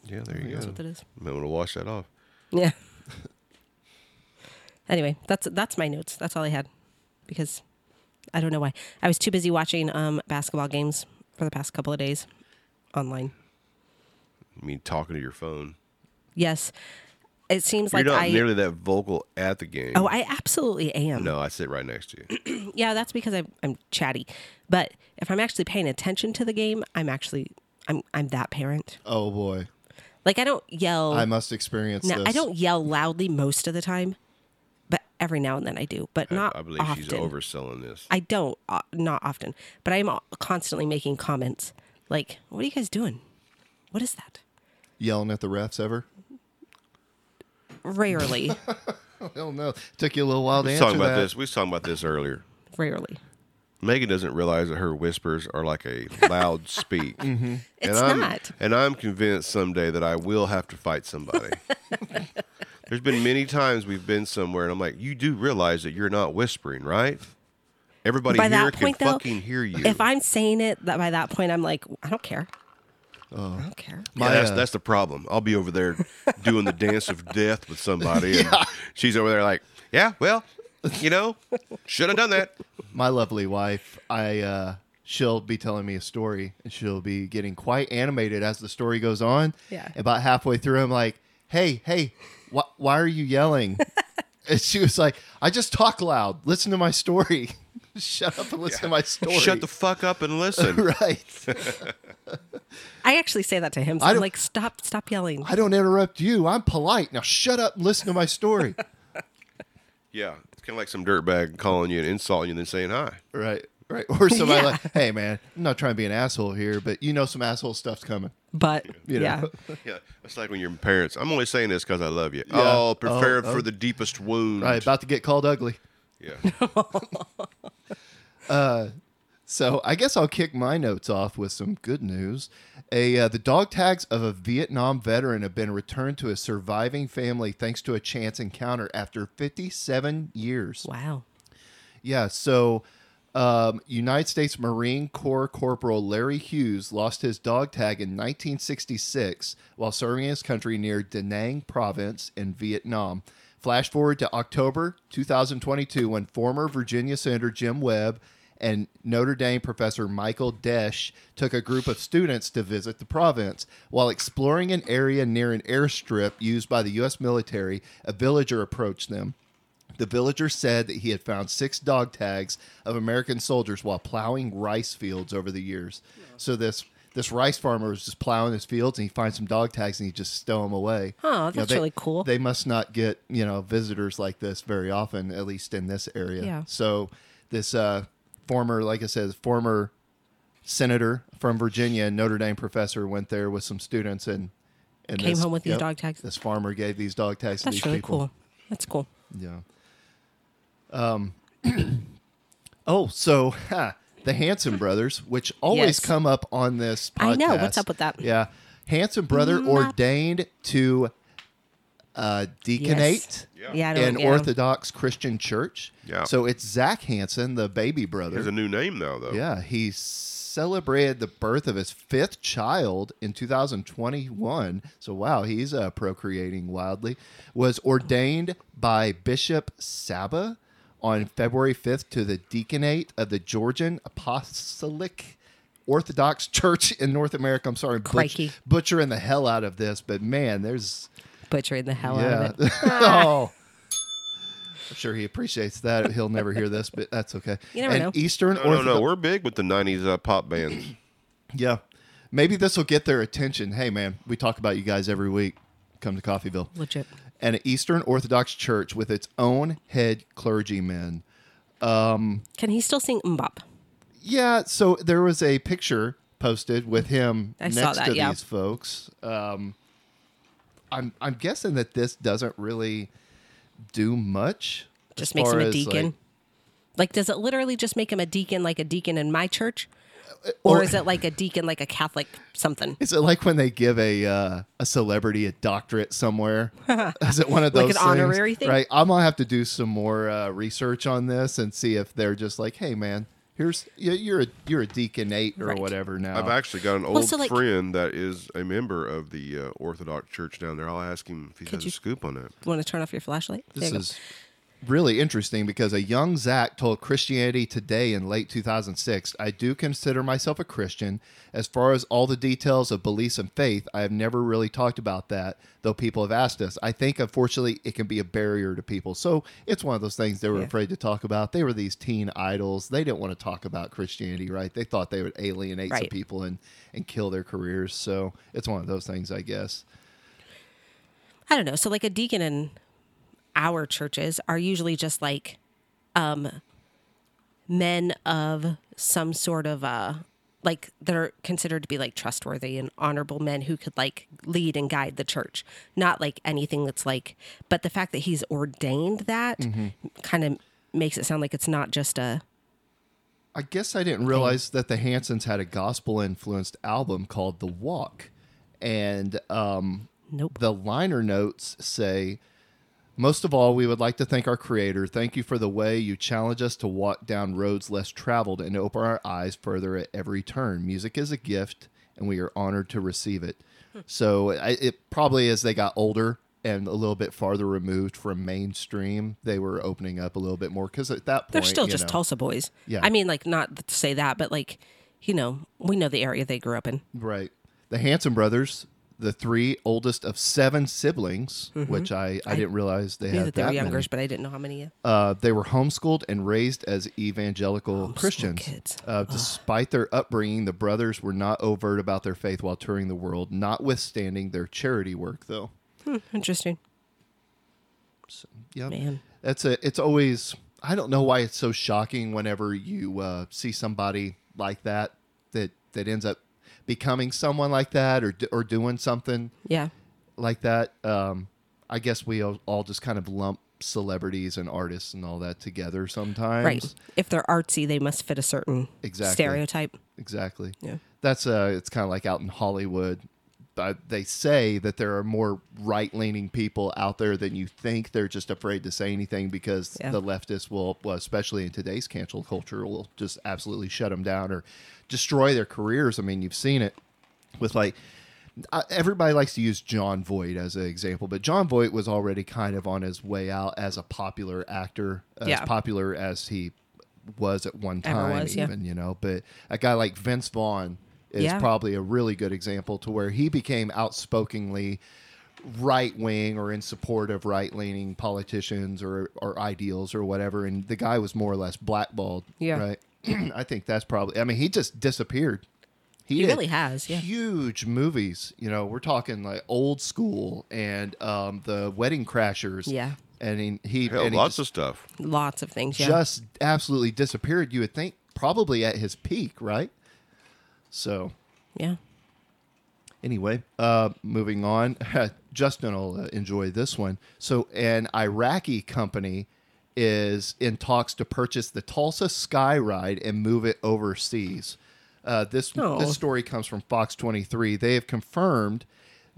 Yeah. There you That's go. what that is. Might want to wash that off. Yeah. [LAUGHS] anyway, that's that's my notes. That's all I had because I don't know why. I was too busy watching um, basketball games for the past couple of days online. I mean, talking to your phone. Yes. It seems like You're like not I nearly that vocal at the game. Oh, I absolutely am. no, I sit right next to you. [CLEARS THROAT] Yeah, that's because I'm, I'm chatty. But if I'm actually paying attention to the game, I'm actually I'm I'm that parent. Oh boy, Like I don't yell. I must experience now, this. I don't yell loudly most of the time, but every now and then I do. But not I believe often. she's overselling this. I don't, uh, not often, but I am uh, constantly making comments like, "What are you guys doing? What is that?" yelling at the refs ever. Rarely, [LAUGHS] I don't know. Took you a little while to we was answer talking about that. this. We was talking about this earlier. rarely. Megan doesn't realize that her whispers are like a loud [LAUGHS] speak. mm-hmm. It's and I'm, not. And I'm convinced someday that I will have to fight somebody. [LAUGHS] There's been many times we've been somewhere, and I'm like, you do realize that you're not whispering, right? Everybody By here that can point, though, fucking hear you. If I'm saying it, that by that point, I'm like, I don't care. I don't care. Yeah, that's, uh, that's the problem. I'll be over there [LAUGHS] doing the dance of death with somebody, and she's over there like, yeah, well, you know, should have done that. My lovely wife, I uh, she'll be telling me a story, and she'll be getting quite animated as the story goes on. Yeah. About halfway through, I'm like, "Hey, hey, wh- why are you yelling?" [LAUGHS] and she was like, "I just talk loud. Listen to my story." [LAUGHS] Shut up and listen to my story. Shut the fuck up and listen. [LAUGHS] right. I actually say that to him. So I I'm like, stop, stop yelling. I don't interrupt you. I'm polite. Now shut up and listen to my story. yeah, it's kind of like some dirtbag calling you and insulting you and then saying hi. right. Right. [LAUGHS] Or somebody [LAUGHS] Yeah. like, hey man, I'm not trying to be an asshole here, but you know some asshole stuff's coming. But [LAUGHS] You know. yeah, Yeah, it's like when your parents. I'm only saying this because I love you. Yeah. Oh, oh prepare Oh, oh. for the deepest wound. Right. About to get called ugly. Yeah. Uh, so I guess I'll kick my notes off with some good news. A uh, the dog tags of a Vietnam veteran have been returned to a surviving family thanks to a chance encounter after 57 years. wow. Yeah, so um, United States Marine Corps Corporal Larry Hughes lost his dog tag in 1966 while serving his country near Da Nang province in Vietnam. Flash forward to October 2022 when former Virginia Senator Jim Webb and Notre Dame professor Michael Desch took a group of students to visit the province. While exploring an area near an airstrip used by the U.S. military, a villager approached them. The villager said that he had found six dog tags of American soldiers while plowing rice fields over the years. So this this rice farmer was just plowing his fields and he finds some dog tags and he just stow them away. Oh, You know, that's they- really cool. They must not get you know visitors like this very often, at least in this area. Yeah. So this uh, former, like I said, former senator from Virginia and Notre Dame professor went there with some students and. And Came this- home with these dog tags. This farmer gave these dog tags to That's these really people. cool. That's cool. Yeah. Um. [CLEARS THROAT] oh, so the Hanson brothers, which always Yes. come up on this. podcast. I know. What's up with that? Yeah, Hanson brother Mm, ordained to uh, deaconate Yeah. Yeah, in yeah. Orthodox Christian Church. Yeah. So it's Zac Hanson, the baby brother. There's a new name now, though. Yeah, he celebrated the birth of his fifth child in 2021. So wow, he's uh, procreating wildly. Was ordained by Bishop Saba on February 5th to the deaconate of the Georgian Apostolic Orthodox Church in North America. I'm sorry, butch- Crikey. butchering the hell out of this, but man, there's Butchering the hell yeah. out of it. [LAUGHS] [LAUGHS] oh. I'm sure he appreciates that. He'll never hear this, but that's okay. You never and know. Eastern No, no, Orthodox. no. We're big with the '90s uh, pop bands. [CLEARS THROAT] Yeah. Maybe this will get their attention. Hey, man, we talk about you guys every week. Come to Coffeyville. Legit. And an Eastern Orthodox church with its own head clergyman. Um, Can he still sing MMMBop? Yeah, so there was a picture posted with him I saw next that, to yeah. these folks. Um, I'm I'm guessing that this doesn't really do much. Just makes him a deacon. like- Like, does it literally just make him a deacon, like a deacon in my church, or, or- is it like a deacon, like a Catholic something? [LAUGHS] Is it like when they give a uh, a celebrity a doctorate somewhere? [LAUGHS] Is it one of Like those an things? honorary thing? Right. I'm gonna have to do some more uh, research on this and see if they're just like, hey, man, here's you- you're a you're a deaconate or Right. whatever now. I've actually got an old so, like- friend that is a member of the uh, Orthodox Church down there. I'll ask him if he Could has you- a scoop on that. Want to turn off your flashlight? There this you go. is really interesting because a young Zac told Christianity Today in late 2006, I do consider myself a Christian. As far as all the details of beliefs and faith, I have never really talked about that, though people have asked us. I think, unfortunately, it can be a barrier to people. So it's one of those things they were Yeah. afraid to talk about. They were these teen idols. They didn't want to talk about Christianity, right? They thought they would alienate some people and, and kill their careers. So it's one of those things, I guess. I don't know. So like a deacon in our churches are usually just like um men of some sort of uh like that are considered to be like trustworthy and honorable men who could like lead and guide the church. Not like anything that's like but the fact that he's ordained that kind of makes it sound like it's not just a I guess I didn't realize that the Hansons had a gospel influenced album called The Walk. And um, nope. the liner notes say, Most of all, we would like to thank our Creator. Thank you for the way you challenge us to walk down roads less traveled and open our eyes further at every turn. Music is a gift, and we are honored to receive it. [LAUGHS] So I, it probably as they got older and a little bit farther removed from mainstream, they were opening up a little bit more because at that point They're still just know- Tulsa boys. Yeah. I mean like not to say that but like you know, we know the area they grew up in. Right. The Hanson brothers, the three oldest of seven siblings, which I, I, didn't realize they Mm-hmm. Had that they were that many. but I didn't know how many. Uh, they were homeschooled and raised as evangelical Christians. kids. Uh, despite their upbringing, the brothers were not overt about their faith while touring the world, notwithstanding their charity work, though. Interesting, So, Yeah, man. that's a. It's always. I don't know why it's so shocking whenever you uh, see somebody like that that that ends up becoming someone like that or or doing something Yeah, like that. Um, I guess we all, all just kind of lump celebrities and artists and all that together sometimes. right. If they're artsy, they must fit a certain Exactly. stereotype. Exactly. Yeah. That's uh it's kind of like out in Hollywood. But they say that there are more right-leaning people out there than you think. They're just afraid to say anything because Yeah. the leftists will, well, especially in today's cancel culture, will just absolutely shut them down or destroy their careers. I mean, you've seen it with like uh, everybody likes to use Jon Voight as an example, but Jon Voight was already kind of on his way out as a popular actor, as Yeah. popular as he was at one time, was, yeah. even you know. But a guy like Vince Vaughn is Yeah. probably a really good example to where he became outspokenly right wing or in support of right leaning politicians or or ideals or whatever, and the guy was more or less blackballed. Yeah. right. [CLEARS THROAT] I think that's probably. I mean, he just disappeared. He did really has, yeah. Huge movies. You know, we're talking like old school and um, the Wedding Crashers. Yeah. And he, he, Hell, and he lots just, of stuff. Lots of things. Yeah. just absolutely disappeared. You would think probably at his peak, right? So yeah. anyway, uh, moving on. [LAUGHS] Justin will uh, enjoy this one. So, an Iraqi company is in talks to purchase the Tulsa Sky Ride and move it overseas. Uh, this Oh. this story comes from Fox 23. They have confirmed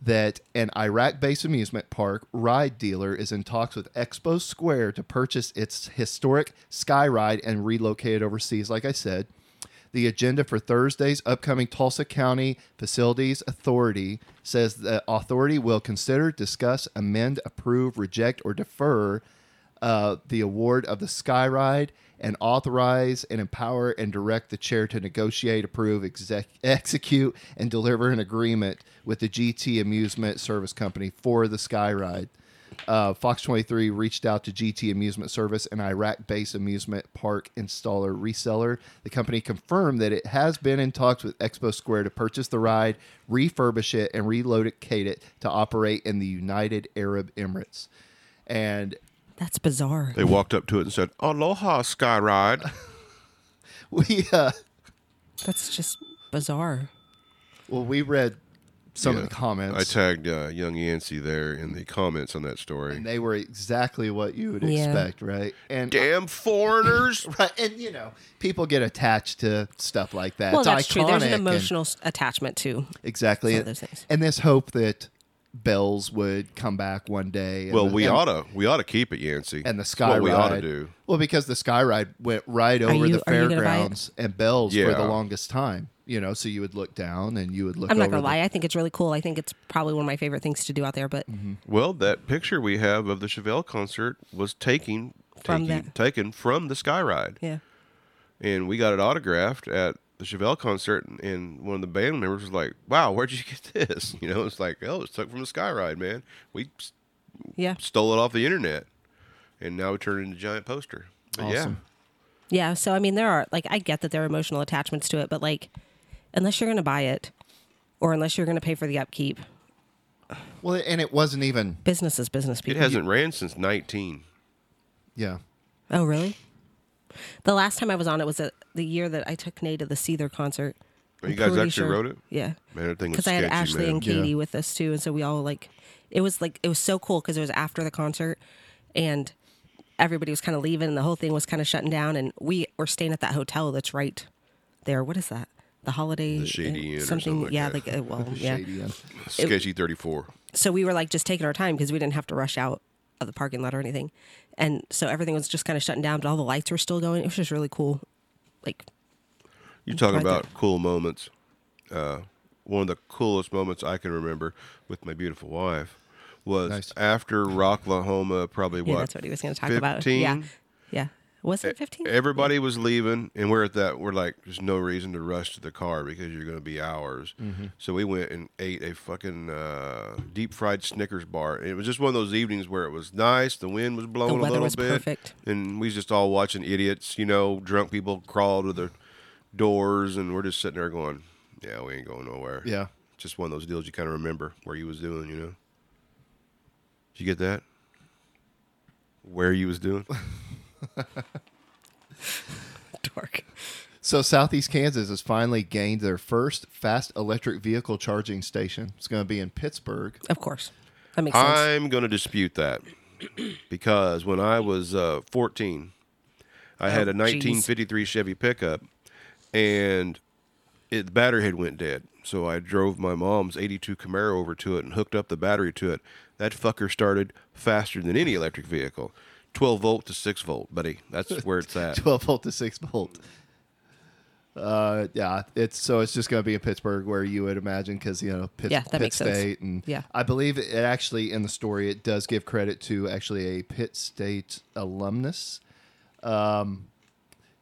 that an Iraq-based amusement park ride dealer is in talks with Expo Square to purchase its historic Sky Ride and relocate it overseas. Like I said, the agenda for Thursday's upcoming Tulsa County Facilities Authority says the authority will consider, discuss, amend, approve, reject, or defer uh, the award of the Sky Ride and authorize and empower and direct the chair to negotiate, approve, exec- execute, and deliver an agreement with the GT Amusement Service Company for the Sky Ride. Uh, Fox 23 reached out to GT Amusement Service, an Iraq based amusement park installer reseller. The company confirmed that it has been in talks with Expo Square to purchase the ride, refurbish it, and relocate it to operate in the United Arab Emirates. And That's bizarre. They walked up to it and said, Aloha, Sky Ride. [LAUGHS] we, uh, That's just bizarre. well, we read some Yeah. of the comments. I tagged uh, young Yancey there in the comments on that story. and they were exactly what you would Yeah. expect, right? And Damn foreigners. [LAUGHS] right, and you know, people get attached to stuff like that. well, It's that's true. There's an emotional s attachment too. exactly, Some of those things. and this hope that Bells would come back one day. and well, the- we and, ought to we ought to keep it, Yancey. and the That's Sky what we ought to do. Well, because the Sky Ride went right over you- the are you gonna buy it? fairgrounds and Bells for the longest time. You know, so you would look down and you would look. I'm not over gonna the- lie. I think it's really cool. I think it's probably one of my favorite things to do out there. But Mm-hmm. Well, that picture we have of the Chevelle concert was taking From taking, that- taken from the Sky Ride, yeah, and we got it autographed at the Chevelle concert. And one of the band members was like, "Wow, where'd you get this?" [LAUGHS] You know, it's like, "Oh, it's took from the Sky Ride, man. We yeah, stole it off the internet, and now we turned it into a giant poster." But yeah, Awesome. yeah. So I mean, there are like I get that there are emotional attachments to it, but like, unless you're gonna buy it, or unless you're gonna pay for the upkeep, Well, and it wasn't even. business is business. People. It People. hasn't ran since 19. Yeah. Oh, really? The last time I was on it was at the year that I took Nate to the Seether concert. Oh, you guys pretty actually sure- wrote it? Yeah. Man, that thing was Because I had sketchy, Ashley man. and Katie with us too, and so we all like, it was like it was so cool because it was after the concert, and everybody was kind of leaving, and the whole thing was kind of shutting down, and we were staying at that hotel that's right there. What is that? The Holiday The Shady Inn or something? something like yeah, that. like uh, well, [LAUGHS] yeah. Shady end. Sketchy 34. so we were like just taking our time because we didn't have to rush out of the parking lot or anything. And so everything was just kind of shutting down, but all the lights were still going. It was just really cool. Like, You're talking Right there. about cool moments. Uh, one of the coolest moments I can remember with my beautiful wife was Nice. after Rocklahoma, probably yeah, what? that's what he was going to talk about. 15? Yeah. Yeah. Was it 15? Everybody was leaving, and we're at that. We're like, there's no reason to rush to the car because you're going to be hours. Mm-hmm. So we went and ate a fucking uh, deep fried Snickers bar. And it was just one of those evenings where it was nice. The wind was blowing a little was bit, perfect. and we was just all watching idiots. You know, drunk people crawl to the doors, and we're just sitting there going, "Yeah, we ain't going nowhere." Yeah. just one of those deals you kind of remember where you was doing. You know, did you get that? Where you was doing? [LAUGHS] [LAUGHS] Dork. So Southeast Kansas has finally gained their first fast electric vehicle charging station. It's going to be in Pittsburg. Of course. That makes sense. I'm going to dispute that [CLEARS THROAT] because when I was uh, 14, I had Oh, a geez. 1953 Chevy pickup, and it, the battery had went dead. So I drove my mom's 82 Camaro over to it and hooked up the battery to it. That fucker started faster than any electric vehicle. 12 volt to 6 volt, buddy. That's [LAUGHS] where it's at. 12 volt to 6 volt. Uh, yeah, it's so it's just going to be in Pittsburg, where you would imagine, because you know Pitt, Yeah, that Pitt makes sense. State, and Yeah. I believe it actually in the story it does give credit to actually a Pitt State alumnus. Um,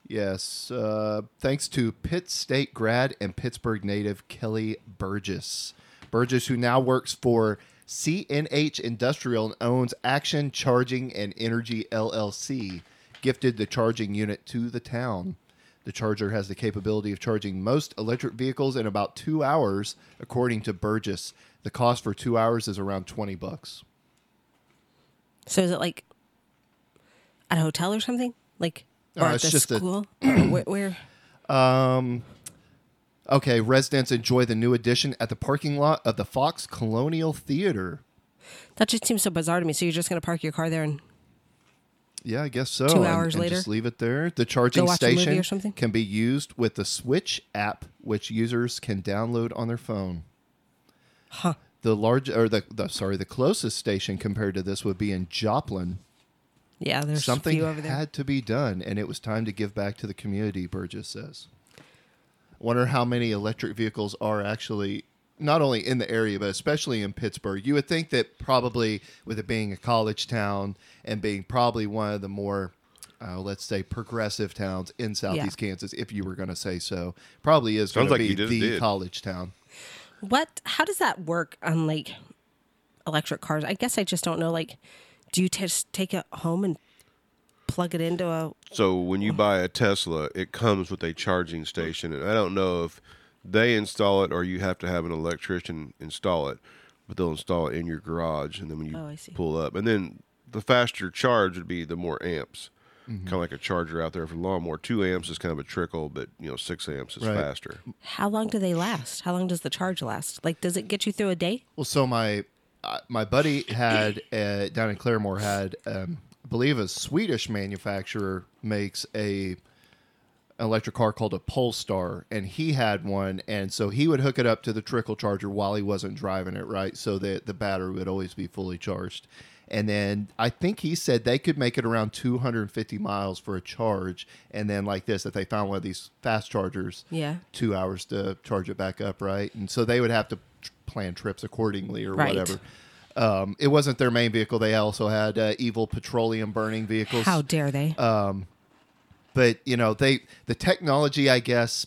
yes, uh, thanks to Pitt State grad and Pittsburg native Kelly Burgess. Burgess, who now works for CNH Industrial and owns Action Charging and Energy LLC, gifted the charging unit to the town. The charger has the capability of charging most electric vehicles in about two hours, according to Burgess. The cost for two hours is around twenty bucks. So is it like at a hotel or something? Like uh, or No, at it's the just a- school? Or [CLEARS THROAT] where, where? Um, Okay, residents enjoy the new addition at the parking lot of the Fox Colonial Theater. That just seems so bizarre to me. So you're just going to park your car there and Yeah, I guess so. Two and- hours and later? just leave it there. The charging watch a movie station can be used with the Switch app, which users can download on their phone. Huh. The large or the, the sorry, the closest station compared to this would be in Joplin. yeah, there's Something a few over there. had to be done, and it was time to give back to the community. Burgess says. Wonder how many electric vehicles are actually not only in the area, but especially in Pittsburg. You would think that probably with it being a college town and being probably one of the more, uh, let's say, progressive towns in Southeast Kansas, if you were going to say so, probably is going Sounds to be the did. college town. What? How does that work on like electric cars? I guess I just don't know. Like, do you just take it home and plug it into a? So when you buy a Tesla, it comes with a charging station, and I don't know if they install it or you have to have an electrician install it, but they'll install it in your garage, and then when you Oh, I see. pull up, and then the faster charge would be the more amps, Mm-hmm. kind of like a charger out there for lawnmower. Two amps is kind of a trickle, but you know six amps is Right. faster. How long do they last? How long does the charge last? Like, does it get you through a day? Well, so my uh, my buddy had uh, down in Claremore had um, I believe a Swedish manufacturer makes a electric car called a Polestar, and he had one, and so he would hook it up to the trickle charger while he wasn't driving it, right? So that the battery would always be fully charged. And then I think he said they could make it around 250 miles for a charge, and then like this, if they found one of these fast chargers, Yeah. two hours to charge it back up, right? And so they would have to plan trips accordingly or Right. whatever. Um, it wasn't their main vehicle. They also had uh, evil petroleum burning vehicles. How dare they? But you know, they the technology, I guess,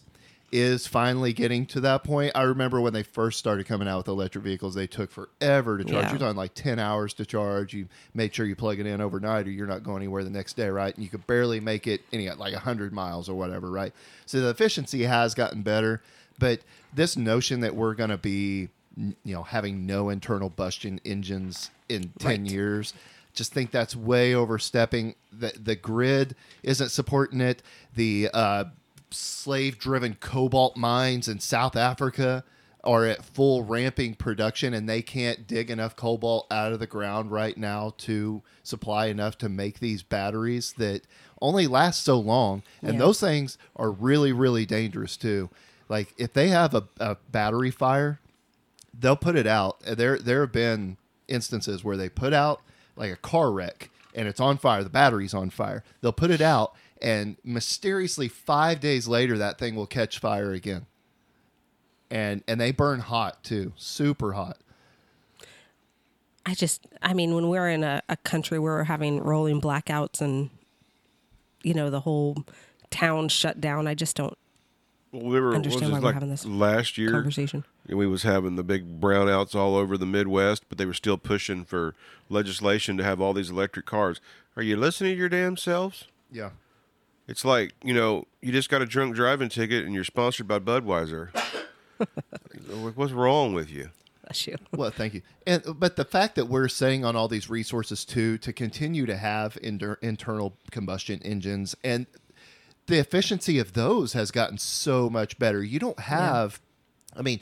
is finally getting to that point. I remember when they first started coming out with electric vehicles, they took forever to charge. Yeah. You're talking like ten hours to charge. You made sure you plug it in overnight, or you're not going anywhere the next day, right? And you could barely make it any like hundred miles or whatever, right? So the efficiency has gotten better, but this notion that we're going to be, you know, having no internal combustion engines in ten Right. years just think that's way overstepping. The the grid isn't supporting it. The uh, slave driven cobalt mines in South Africa are at full ramping production, and they can't dig enough cobalt out of the ground right now to supply enough to make these batteries that only last so long. And Yeah. those things are really really dangerous too. Like if they have a, a battery fire, they'll put it out. Uh, there there have been instances where they put out like a car wreck and it's on fire, the battery's on fire. They'll put it out and mysteriously 5 days later that thing will catch fire again. And and they burn hot too, super hot. I just, I mean, when we're in a, a country where we're having rolling blackouts and you know, the whole town shut down. I just don't Well, we were, Understand was why it we're like having this last year? conversation. And we was having the big brownouts all over the Midwest, but they were still pushing for legislation to have all these electric cars. Are you listening to your damn selves? Yeah. It's like, you know, you just got a drunk driving ticket and you're sponsored by Budweiser. [LAUGHS] What's wrong with you? Bless you. [LAUGHS] Well, thank you. And but the fact that we're sitting on all these resources too to continue to have inter- internal combustion engines and the efficiency of those has gotten so much better. You don't have I mean,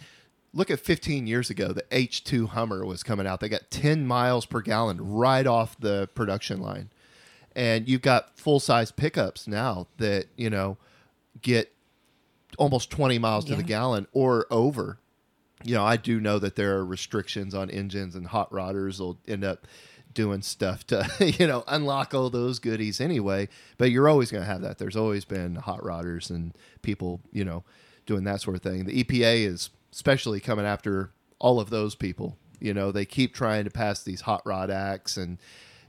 look at 15 years ago the H2 Hummer was coming out. They got 10 miles per gallon right off the production line. And you've got full-size pickups now that, you know, get almost 20 miles to the gallon or over you know, I do know that there are restrictions on engines, and hot rodders will end up doing stuff to, [LAUGHS] you know, unlock all those goodies anyway. But you're always going to have that. There's always been hot rodders and people, you know, doing that sort of thing. The EPA is especially coming after all of those people. You know, they keep trying to pass these hot rod acts and.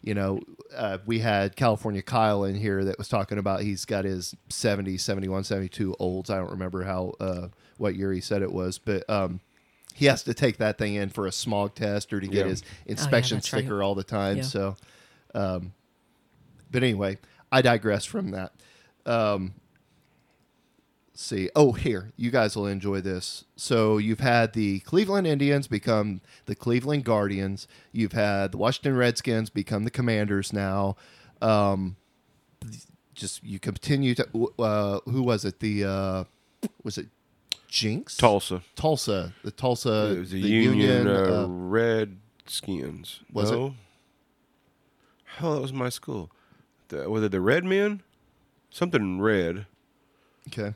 You know, uh, we had California Kyle in here that was talking about he's got his 70, 71, 72 olds. I don't remember how, uh, what year he said it was, but um, he has to take that thing in for a smog test or to get Yeah. his inspection that's right. sticker all the time. Yeah. So, um, but anyway, I digress from that. Um, let's see. Oh, here, you guys will enjoy this. So you've had the Cleveland Indians become the Cleveland Guardians. You've had the Washington Redskins become the Commanders now. Um, just you continue to. Uh, who was it? The uh, was it Jinx? Tulsa. Tulsa, the Tulsa, it was the, the Union, uh, uh, Redskins. Was it? Hell, that was my school. The, was it the Red Men? Something red. okay.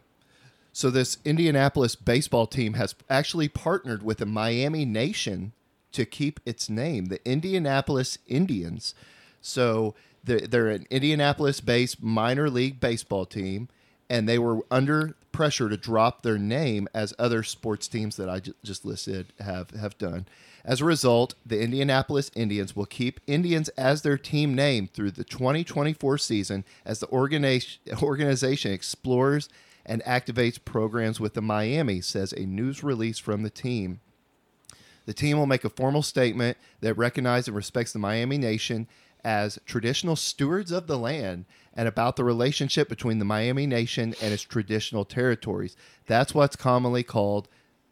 So this Indianapolis baseball team has actually partnered with the Miami Nation to keep its name, the Indianapolis Indians. So they're, an Indianapolis-based minor league baseball team, and they were under pressure to drop their name as other sports teams that I just listed have have done. As a result, the Indianapolis Indians will keep Indians as their team name through the 2024 season as the organization explores and activates programs with the Miami, says a news release from the team. The team will make a formal statement that recognizes and respects the Miami Nation as traditional stewards of the land and about the relationship between the Miami Nation and its traditional territories. That's what's commonly called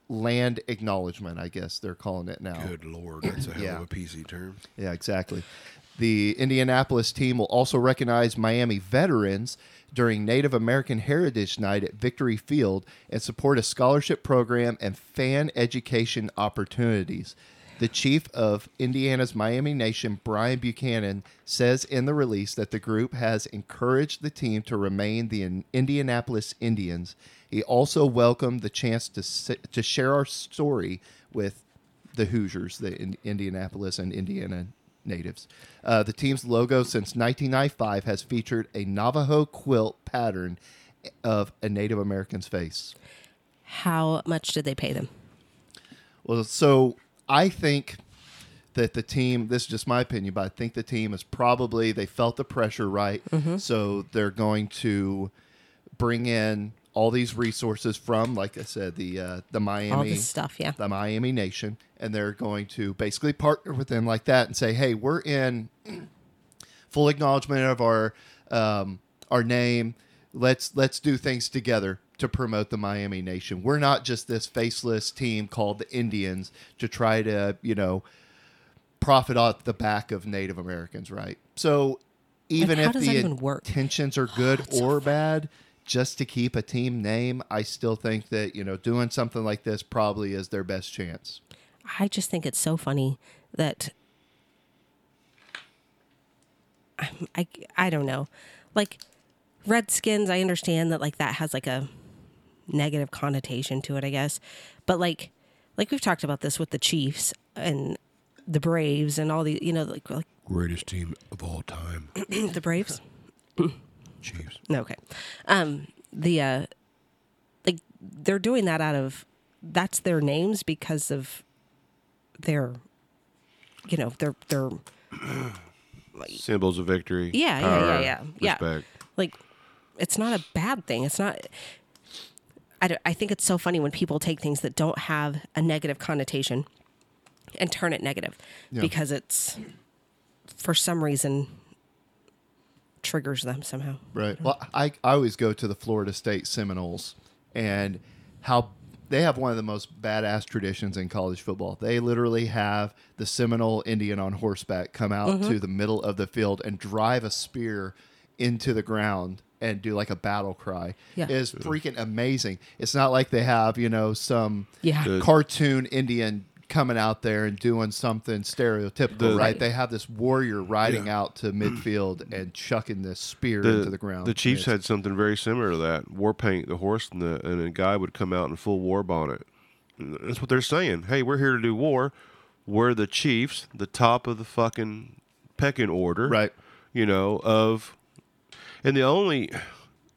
land acknowledgement, I guess they're calling it now. Good lord, that's a [CLEARS THROAT] hell Yeah. of a PC term. Yeah, exactly. The Indianapolis team will also recognize Miami veterans during Native American Heritage Night at Victory Field and support a scholarship program and fan education opportunities. The chief of Indiana's Miami Nation, Brian Buchanan, says in the release that the group has encouraged the team to remain the Indianapolis Indians. He also welcomed the chance to to share our story with the Hoosiers, the in- Indianapolis and Indiana natives. Uh, the team's logo since 1995 has featured a Navajo quilt pattern of a Native American's face. How much did they pay them? Well, so I think that the team, this is just my opinion, but I think the team is probably, they felt the pressure right. So they're going to bring in all these resources from, like I said, the uh, the Miami All this stuff, yeah. the Miami Nation, and they're going to basically partner with them like that and say, "Hey, we're in [CLEARS THROAT] full acknowledgement of our um, our name. Let's let's do things together to promote the Miami Nation. We're not just this faceless team called the Indians to try to you know profit off the back of Native Americans, right? So even if the that even work? intentions are [SIGHS] good It's so or bad, just to keep a team name, I still think that you know doing something like this probably is their best chance. I just think it's so funny that I'm- I I don't know. Like Redskins, I understand that like that has like a negative connotation to it, I guess. But like like we've talked about this with the Chiefs and the Braves and all the you know like, like Greatest team of all time, [CLEARS THROAT] the Braves. [CLEARS THROAT] Chiefs. No, okay. Um, the uh, like they're doing that out of that's their names because of their, you know, their their Symbols of victory. Yeah, yeah, yeah, yeah, yeah. Respect. like it's not a bad thing. It's not. I, I think it's so funny when people take things that don't have a negative connotation and turn it negative Yeah. because it's for some reason triggers them somehow. Right. Mm-hmm. Well, I, I always go to the Florida State Seminoles and how they have one of the most badass traditions in college football. They literally have the Seminole Indian on horseback come out mm-hmm. to the middle of the field and drive a spear into the ground and do like a battle cry. Yeah. It is freaking amazing. It's not like they have, you know, some Yeah. Cartoon Indian coming out there and doing something stereotypical, The- right? They have this warrior riding out to midfield and chucking this spear into the ground. The Chiefs had something very similar to that. War paint the horse, and, the, and a guy would come out in full war bonnet. That's what they're saying. Hey, we're here to do war. We're the Chiefs, the top of the fucking pecking order, Right. You know of, and the only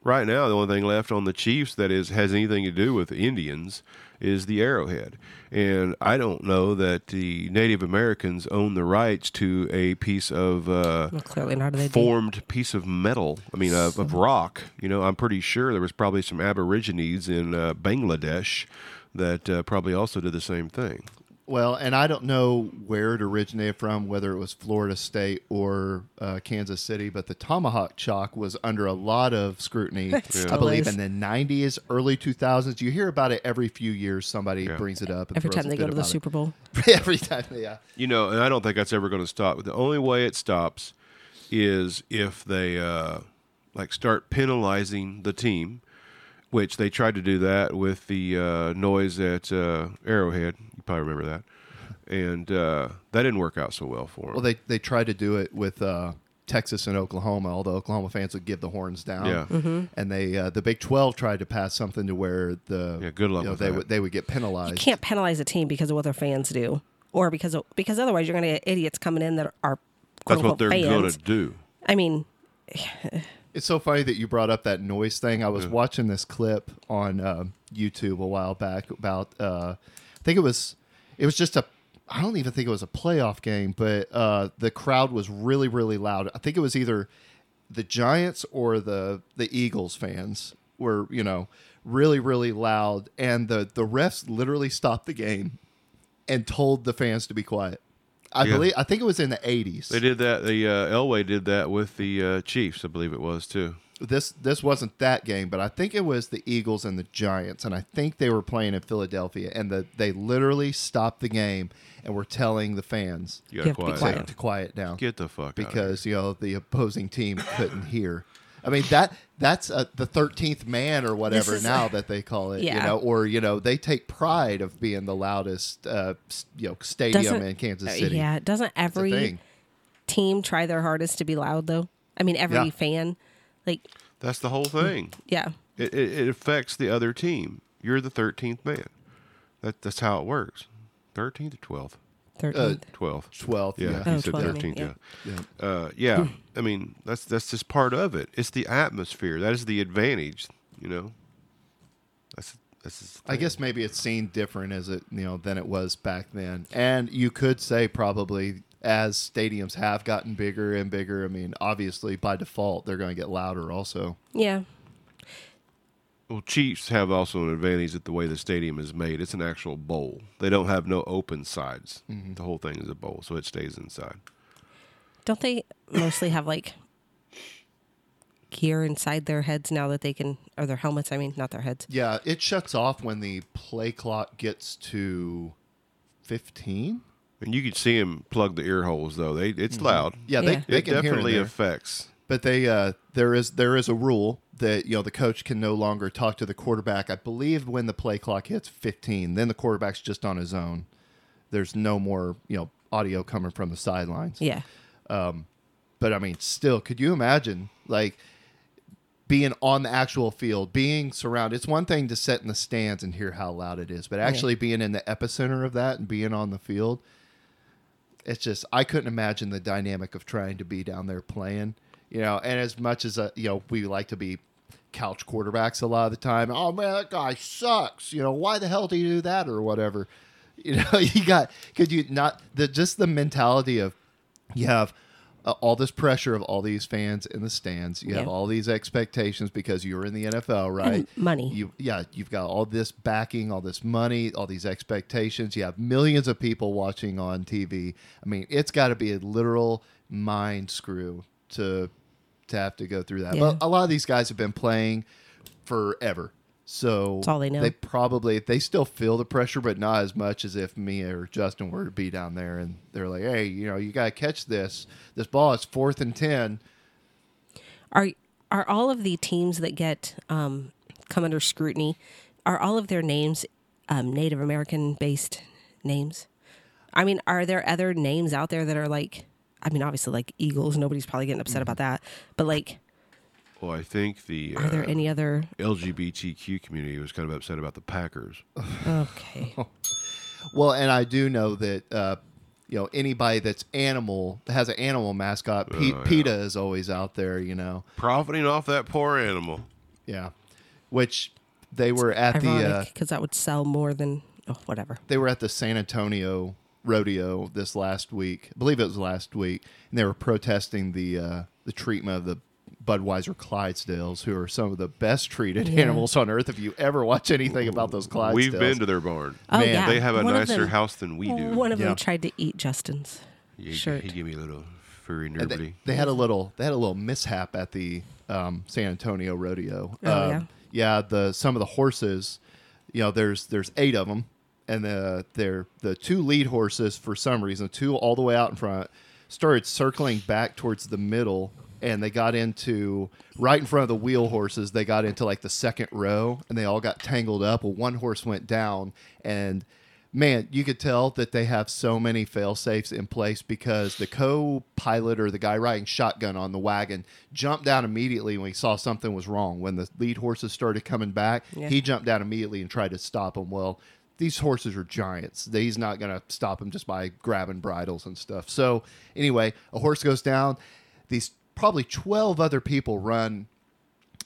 right now the only thing left on the Chiefs that is has anything to do with Indians is the arrowhead. And I don't know that the Native Americans own the rights to a piece of uh, Well, clearly not. They do. formed piece of metal. I mean, of, of rock. You know, I'm pretty sure there was probably some Aborigines in uh, Bangladesh that uh, probably also did the same thing. Well, and I don't know where it originated from, whether it was Florida State or uh, Kansas City, but the tomahawk chop was under a lot of scrutiny. I believe is. in the 90s, early 2000s. You hear about it every few years. Somebody Yeah. brings it up. And Every time they go to the. Super Bowl. [LAUGHS] every time, yeah. You know, and I don't think that's ever going to stop. The only way it stops is if they uh, like start penalizing the team, which they tried to do that with the uh, noise at uh, Arrowhead. You probably remember that, and uh, that didn't work out so well for them. Well, they, they tried to do it with uh, Texas and Oklahoma, although Oklahoma fans would give the horns down. Yeah. Mm-hmm. And they uh, the Big 12 tried to pass something to where the Yeah, good luck you know, they that. would they would get penalized. You can't penalize a team because of what their fans do, or because of, because otherwise you're going to get idiots coming in that are that's what they're going to do. I mean, It's so funny that you brought up that noise thing. I was watching this clip on uh, YouTube a while back about. Uh, I think it was. It was just a. I don't even think it was a playoff game, but uh, the crowd was really, really loud. I think it was either the Giants or the the Eagles fans were, you know, really, really loud, and the the refs literally stopped the game and told the fans to be quiet. I Yeah. believe. I think it was in the eighties. They did that. The uh, Elway did that with the uh, Chiefs, I believe it was too. This this wasn't that game, but I think it was the Eagles and the Giants, and I think they were playing in Philadelphia, and the, they literally stopped the game and were telling the fans You You got have to be quiet. quiet. down. to quiet down Get the fuck out because you know the opposing team couldn't hear. I mean that that's uh, the thirteenth man or whatever This is- now that they call it, you Yeah. know, or you know they take pride of being the loudest, uh, you know, stadium doesn't in Kansas uh, City. Yeah, doesn't every team try their hardest to be loud though? I mean, every Yeah. fan, like, That's the whole thing. yeah, It, it, it affects the other team. You're the 13th man. That that's how it works. 13th or 12th? 13th. 12th. Twelfth, Yeah, yeah, he Oh, said 13th. Yeah. yeah. yeah. Uh, yeah. I mean, that's that's just part of it. It's the atmosphere. That is the advantage. You know. That's that's. just I guess maybe it's seen different as it you know than it was back then, and you could say probably as stadiums have gotten bigger and bigger. I mean, obviously by default they're going to get louder. Also, yeah. Well, Chiefs have also an advantage that the way the stadium is made, it's an actual bowl. They don't have no open sides. Mm-hmm. The whole thing is a bowl, so it stays inside. Don't they mostly have like gear inside their heads now that they can, or their helmets? I mean, not their heads. yeah, it shuts off when the play clock gets to fifteen. And you can see them plug the ear holes though. They it's loud. Yeah, Yeah. they they it can definitely there. affects. But they uh, there is there is a rule that you know the coach can no longer talk to the quarterback. I believe when the play clock hits 15, then the quarterback's just on his own. There's no more you know audio coming from the sidelines. Yeah. But I mean, still, could you imagine like being on the actual field, being surrounded? It's one thing to sit in the stands and hear how loud it is, but actually being in the epicenter of that and being on the field, it's just I couldn't imagine the dynamic of trying to be down there playing. You know, and as much as uh, you know, we like to be couch quarterbacks a lot of the time. Oh man, that guy sucks. You know, why the hell do you do that or whatever? [LAUGHS] You know, [LAUGHS] you got could you not the just the mentality of you have uh, all this pressure of all these fans in the stands. You have Yeah. all these expectations because you're in the NFL, right? money. You yeah, you've got all this backing, all this money, all these expectations. You have millions of people watching on TV. I mean, it's got to be a literal mind screw to to have to go through that. Yeah. But a lot of these guys have been playing forever. So That's all they know. They probably they still feel the pressure, but not as much as if me or Justin were to be down there and they're like, "Hey, you know, you got to catch this. This ball is fourth and ten. Are are all of the teams that get um, come under scrutiny? Are all of their names um, Native American based names? I mean, are there other names out there that are like? I mean, obviously, like Eagles. Nobody's probably getting upset about that. But like, Well, I think the are there uh, any other? LGBTQ community was kind of upset about the Packers. Okay, [LAUGHS] Well, and I do know that uh, you know anybody that's animal that has an animal mascot. Pe- Oh, yeah. PETA is always out there. You know, Profiting off that poor animal. yeah. Which they were at the uh, ironic because that would sell more than oh, whatever. they were at the San Antonio rodeo this last week. I believe it was last week, and they were protesting the uh, the treatment of the Budweiser Clydesdales, who are some of the best treated Yeah. animals on earth. If you ever watch anything about those Clydesdales, We've been to their barn. Oh Man, yeah, They have a One nicer them- house than we do. One of Yeah. them tried to eat Justin's He, shirt. he gave me a little furry And nirbly. they, they had a little they had a little mishap at the um, San Antonio rodeo. Oh, Um, yeah? yeah. The some of the horses, you know, there's there's eight of them, and the they're the two lead horses for some reason, two all the way out in front, started circling back towards the middle, and they got into right in front of the wheel horses. They got into like the second row, and they all got tangled up. Well, one horse went down, and man, you could tell that they have so many fail safes in place because the co-pilot or the guy riding shotgun on the wagon jumped down immediately when he saw something was wrong. When the lead horses started coming back, Yeah. he jumped down immediately and tried to stop them. Well, these horses are giants. He's not going to stop them just by grabbing bridles and stuff. So anyway, a horse goes down. These probably twelve other people run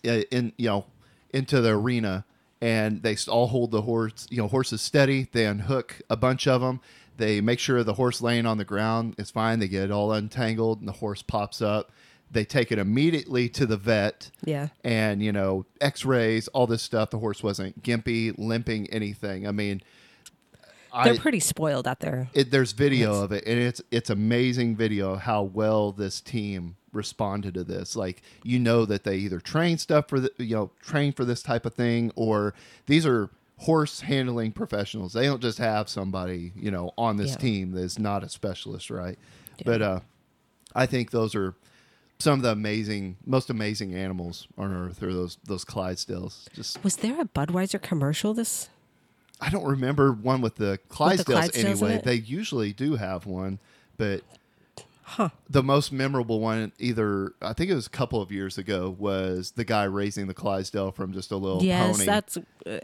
uh, in you know into the arena and they all hold the horse you know horses steady they unhook a bunch of them they make sure the horse laying on the ground is fine they get it all untangled and the horse pops up they take it immediately to the vet Yeah. and you know x-rays all this stuff the horse wasn't gimpy limping anything i mean They're I, pretty spoiled out there. it, there's video of it and it's it's amazing video how well this team responded to this like you know that they either train stuff for the you know train for this type of thing or these are horse handling professionals they don't just have somebody you know on this Yeah. team that's not a specialist right but uh i think those are some of the amazing most amazing animals on earth are those those clydesdales just Was there a Budweiser commercial this? I don't remember one with the Clydesdales, Clydesdales anyway. They usually do have one, but Huh. the most memorable one, either I think it was a couple of years ago, was the guy raising the Clydesdale from just a little yes, pony. that's. Uh,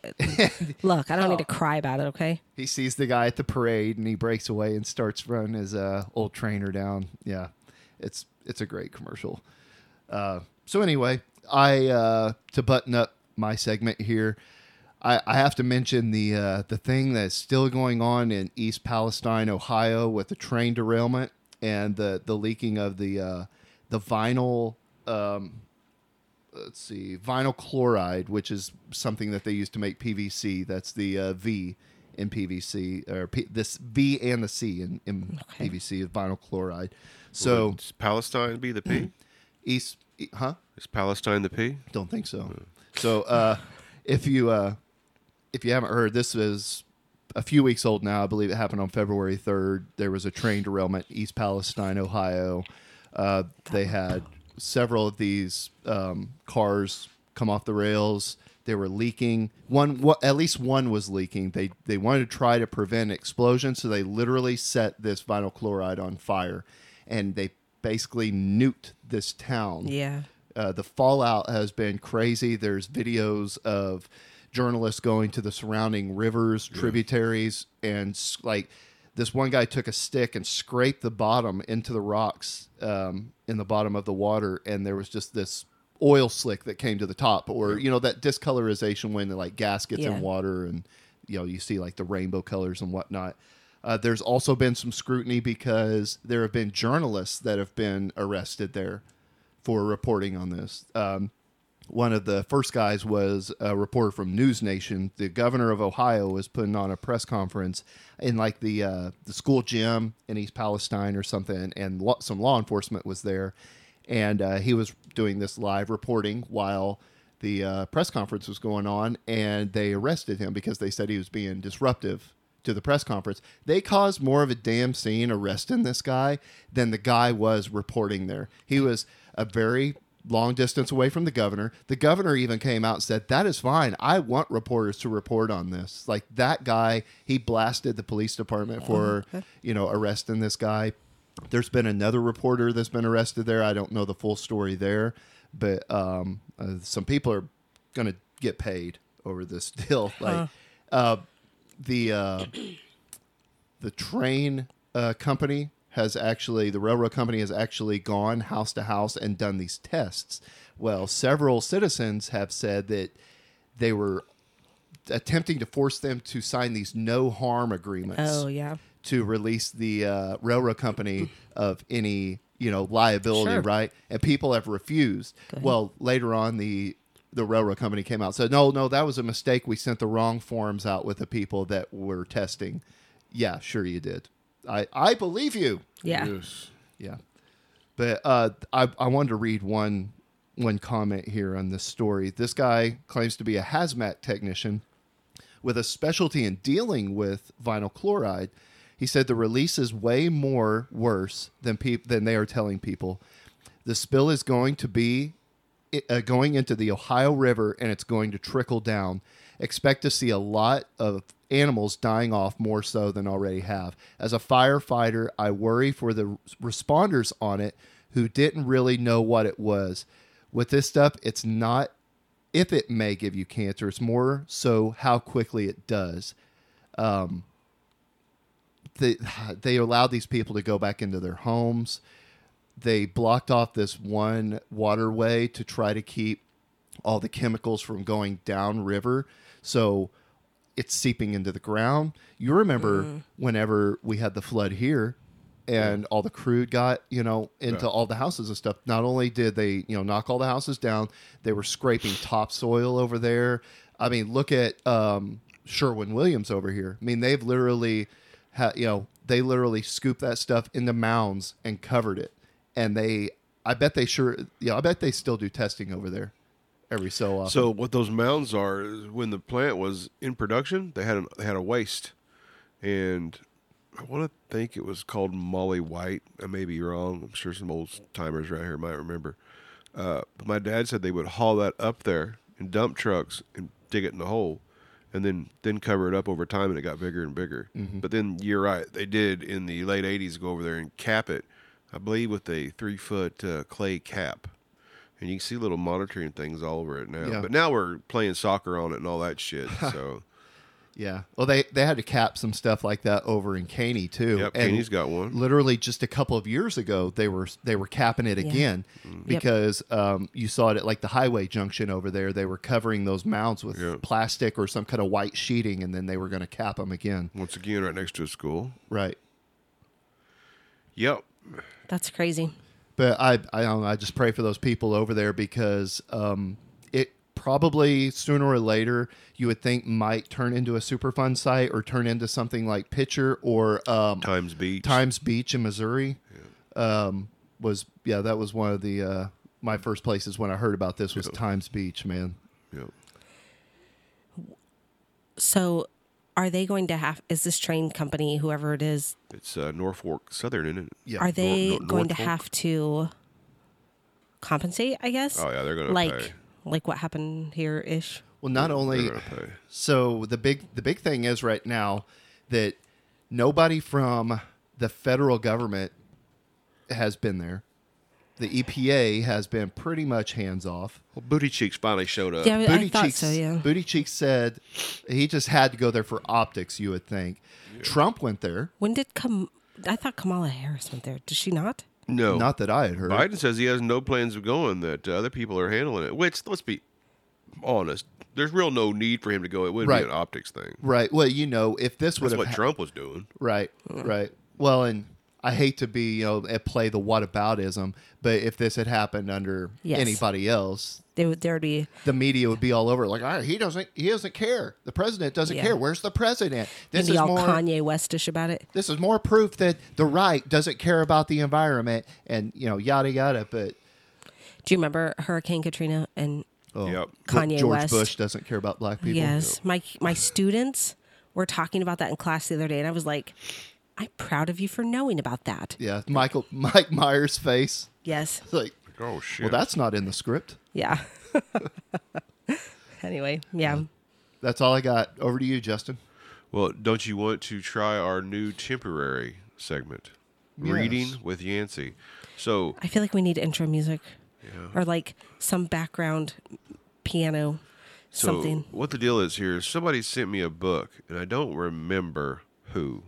[LAUGHS] look, I don't need to cry about it. Okay. he sees the guy at the parade and he breaks away and starts running his uh, old trainer down. Yeah, it's it's a great commercial. Uh, so anyway, I uh, to button up my segment here, I, I have to mention the uh, the thing that's still going on in East Palestine, Ohio, with the train derailment and the the leaking of the uh, the vinyl. Um, let's see, vinyl chloride, which is something that they use to make PVC. That's the uh, V in PVC, or P- this V and the C in, in Okay. PVC is vinyl chloride. So Would Palestine be the P? [CLEARS THROAT] East, e- huh? Is Palestine the P? Don't think so. So uh, if you uh, if you haven't heard, this is a few weeks old now. I believe it happened on February third. There was a train derailment East Palestine, Ohio. Uh, they had several of these um, cars come off the rails. They were leaking. One, wha- at least one was leaking. They they wanted to try to prevent explosion, so they literally set this vinyl chloride on fire, and they basically nuked this town. Yeah. Uh, the fallout has been crazy. There's videos of journalists going to the surrounding rivers, tributaries, and like this one guy took a stick and scraped the bottom into the rocks um, in the bottom of the water, and there was just this oil slick that came to the top, or you know that discolorization when the like gas gets Yeah. in water, and you know you see like the rainbow colors and whatnot. Uh, there's also been some scrutiny because there have been journalists that have been arrested there for reporting on this. Um, one of the first guys was a reporter from News Nation. The governor of Ohio was putting on a press conference in like the uh, the school gym in East Palestine or something, and lo- some law enforcement was there, and uh, he was doing this live reporting while the uh, press conference was going on, and they arrested him because they said he was being disruptive to the press conference. They caused more of a damn scene arresting this guy than the guy was reporting there. He was a very long distance away from the governor. The governor even came out and said, That is fine. I want reporters to report on this. Like that guy, he blasted the police department for, you know, arresting this guy. There's been another reporter that's been arrested there. I don't know the full story there, but um, uh, some people are going to get paid over this [LAUGHS] deal. Like, uh, the uh, the train uh, company has actually the railroad company has actually gone house to house and done these tests. Well, several citizens have said that they were attempting to force them to sign these no harm agreements Oh yeah. to release the uh, railroad company of any you know liability, Sure. right? And people have refused. Well, later on, the the railroad company came out and said, "No, no, that was a mistake. We sent the wrong forms out with the people that were testing." Yeah, sure, you did. I I believe you. Yeah. Yes. Yeah. But uh, I, I wanted to read one one comment here on this story. This guy claims to be a hazmat technician with a specialty in dealing with vinyl chloride. He said the release is way more worse than peop- than they are telling people. The spill is going to be uh, going into the Ohio River and it's going to trickle down. Expect to see a lot of animals dying off more so than already have. As a firefighter, I worry for the responders on it who didn't really know what it was. With this stuff, it's not if it may give you cancer, it's more so how quickly it does. Um, they, [SIGHS] they allowed these people to go back into their homes they blocked off this one waterway to try to keep all the chemicals from going downriver. So it's seeping into the ground. You remember whenever we had the flood here and all the crude got, you know, into Yeah. all the houses and stuff. Not only did they, you know, knock all the houses down, they were scraping [SIGHS] topsoil over there. I mean, look at um, Sherwin Williams over here. I mean, they've literally, ha- you know, they literally scooped that stuff into mounds and covered it. And they, I bet they sure, you know, I bet they still do testing over there every so often. So what those mounds are is when the plant was in production, they had a, they had a waste, and I want to think it was called Molly White. I may be wrong. I'm sure some old timers right here might remember. Uh, but my dad said they would haul that up there in dump trucks and dig it in the hole, and then then cover it up over time, and it got bigger and bigger. But then you're right, they did in the late '80s go over there and cap it, I believe with a three foot uh, clay cap. And you can see little monitoring things all over it now. Yeah. But now we're playing soccer on it and all that shit. [LAUGHS] So yeah. Well, they, they had to cap some stuff like that over in Caney too. Yep, And Caney's got one. Literally just a couple of years ago, they were they were capping it Yeah. again Mm. because um, you saw it at like the highway junction over there. They were covering those mounds with Yeah. plastic or some kind of white sheeting, and then they were going to cap them again. once again, right next to a school. Right. Yep. That's crazy. But I I don't know, I just pray for those people over there because um, it probably sooner or later you would think might turn into a Superfund site or turn into something like Picher or um, Times Beach. Times Beach in Missouri. Um, was yeah that was one of the uh, my first places when I heard about this was Times Beach, man. Yep. So, are they going to have? Is this train company, whoever it is, It's uh, Norfolk Southern, isn't it? Yeah. are they Nor- going to have to compensate? I guess. Oh yeah, they're gonna like pay. like what happened here ish. Well, not They're only gonna pay. So the big the big thing is right now that nobody from the federal government has been there. The EPA has been pretty much hands off. Well, Booty Cheeks finally showed up. Yeah, I Booty thought Cheeks, so. Yeah. Booty Cheeks said he just had to go there for optics. You would think. Trump went there. When did Kam? I thought Kamala Harris went there. Did she not? No, Not that I had heard. Biden says he has no plans of going. That uh, other people are handling it. Which let's be, honest, there's real no need for him to go. It wouldn't Right. be an optics thing. Right. Well, you know, if this would That's what ha- Trump was doing. Right, right. Well, and I hate to be, you know, at play the what whataboutism, but if this had happened under Yes. anybody else, There would there would be the media would be all over. Like, "Ah, he doesn't, he doesn't care. The president doesn't Yeah. care. Where's the president? This be is all more. Kanye Westish about it. This is more proof that the right doesn't care about the environment, and you know, yada yada. But Do you remember Hurricane Katrina and oh, Yep. Kanye George West? Bush doesn't care about black people. Yes, my my students were talking about that in class the other day, and I was like, "I'm proud of you for knowing about that." Yeah, Michael Mike Myers' face. Yes, It's like, Oh shit. well, that's not in the script. yeah. [LAUGHS] anyway, yeah. That's all I got. Over to you, Justin. Well, don't you want to try our new temporary segment, reading with Yancey? So I feel like we need intro music or like some background piano, So something. what the deal is here is somebody sent me a book, and I don't remember who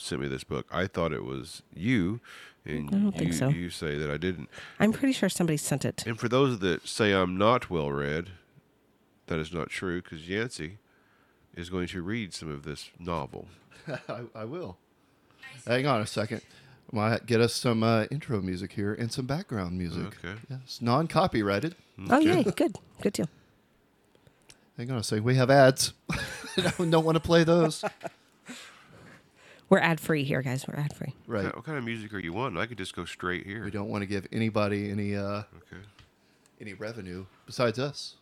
sent me this book. I thought it was you, and I don't you, think so. you say that I didn't. I'm pretty sure somebody sent it. And for those that say I'm not well read, that is not true because Yancey is going to read some of this novel. [LAUGHS] I, I will. Hang on a second. I might get us some uh, intro music here and some background music. Okay. Yes, non-copyrighted. Oh yeah, good, good deal. Hang on a second. We have ads. [LAUGHS] I don't, don't want to play those. [LAUGHS] We're ad free here, guys. We're ad free. Right. What kind of music are you wanting? I could just go straight here. We don't want to give anybody any uh, Okay. any revenue besides us.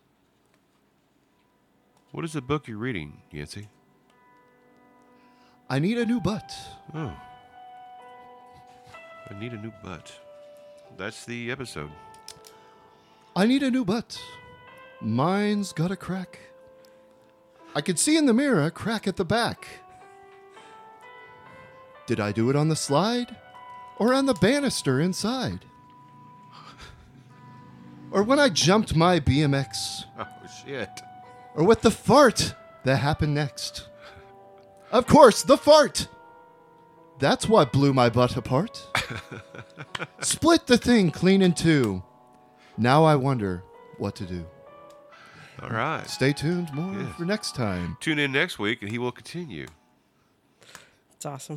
What is the book you're reading, Yancey? I need a new butt. Oh. I need a new butt. That's the episode. I need a new butt. Mine's got a crack. I can see in the mirror a crack at the back. Did I do it on the slide or on the banister inside? Or when I jumped my BMX? Oh shit. Or with the fart that happened next? Of course, the fart! That's what blew my butt apart. [LAUGHS] Split the thing clean in two. Now I wonder what to do. All right. Stay tuned more Yes. for next time. Tune in next week and he will continue. It's awesome.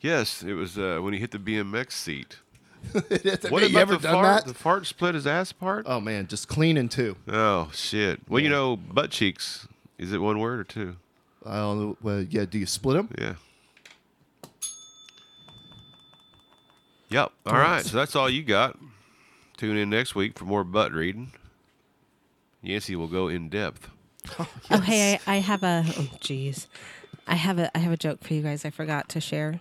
Yes, it was uh, when he hit the BMX seat. [LAUGHS] What you ever the done fart? that? The fart split his ass apart? Oh man, just clean in two. Oh shit. Well, you know, butt cheeks. Is it one word or two? I don't know. Well, yeah. Do you split them? Yeah. Yep. All right. So that's all you got. Tune in next week for more butt reading. Yancey will go in depth. [LAUGHS] Oh hey, I, I have a oh jeez. I have a I have a joke for you guys I forgot to share.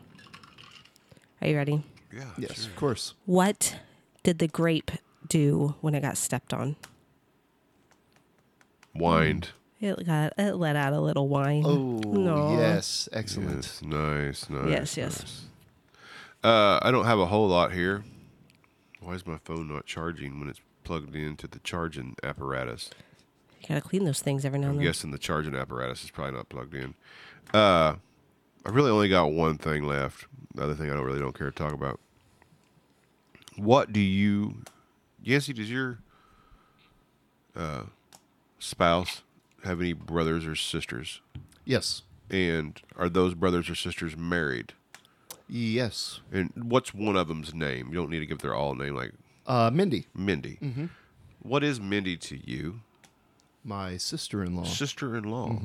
Are you ready? Yeah. Yes, of course. What did the grape do when it got stepped on? Whined. It got it let out a little wine. Oh No. yes, excellent. Yes. Nice. Nice. Yes, yes. nice. Uh, I don't have a whole lot here. Why is my phone not charging when it's plugged into the charging apparatus? You gotta clean those things every now I'm and then. guessing the charging apparatus is probably not plugged in. Uh, I really only got one thing left. The other thing I don't really don't care to talk about. What do you, Yancey? Does your uh, spouse have any brothers or sisters? Yes, And are those brothers or sisters married? yes. And what's one of them's name? You don't need to give their all name, like Uh, Mindy, Mindy. Mm-hmm. What is Mindy to you? my sister-in-law. sister-in-law.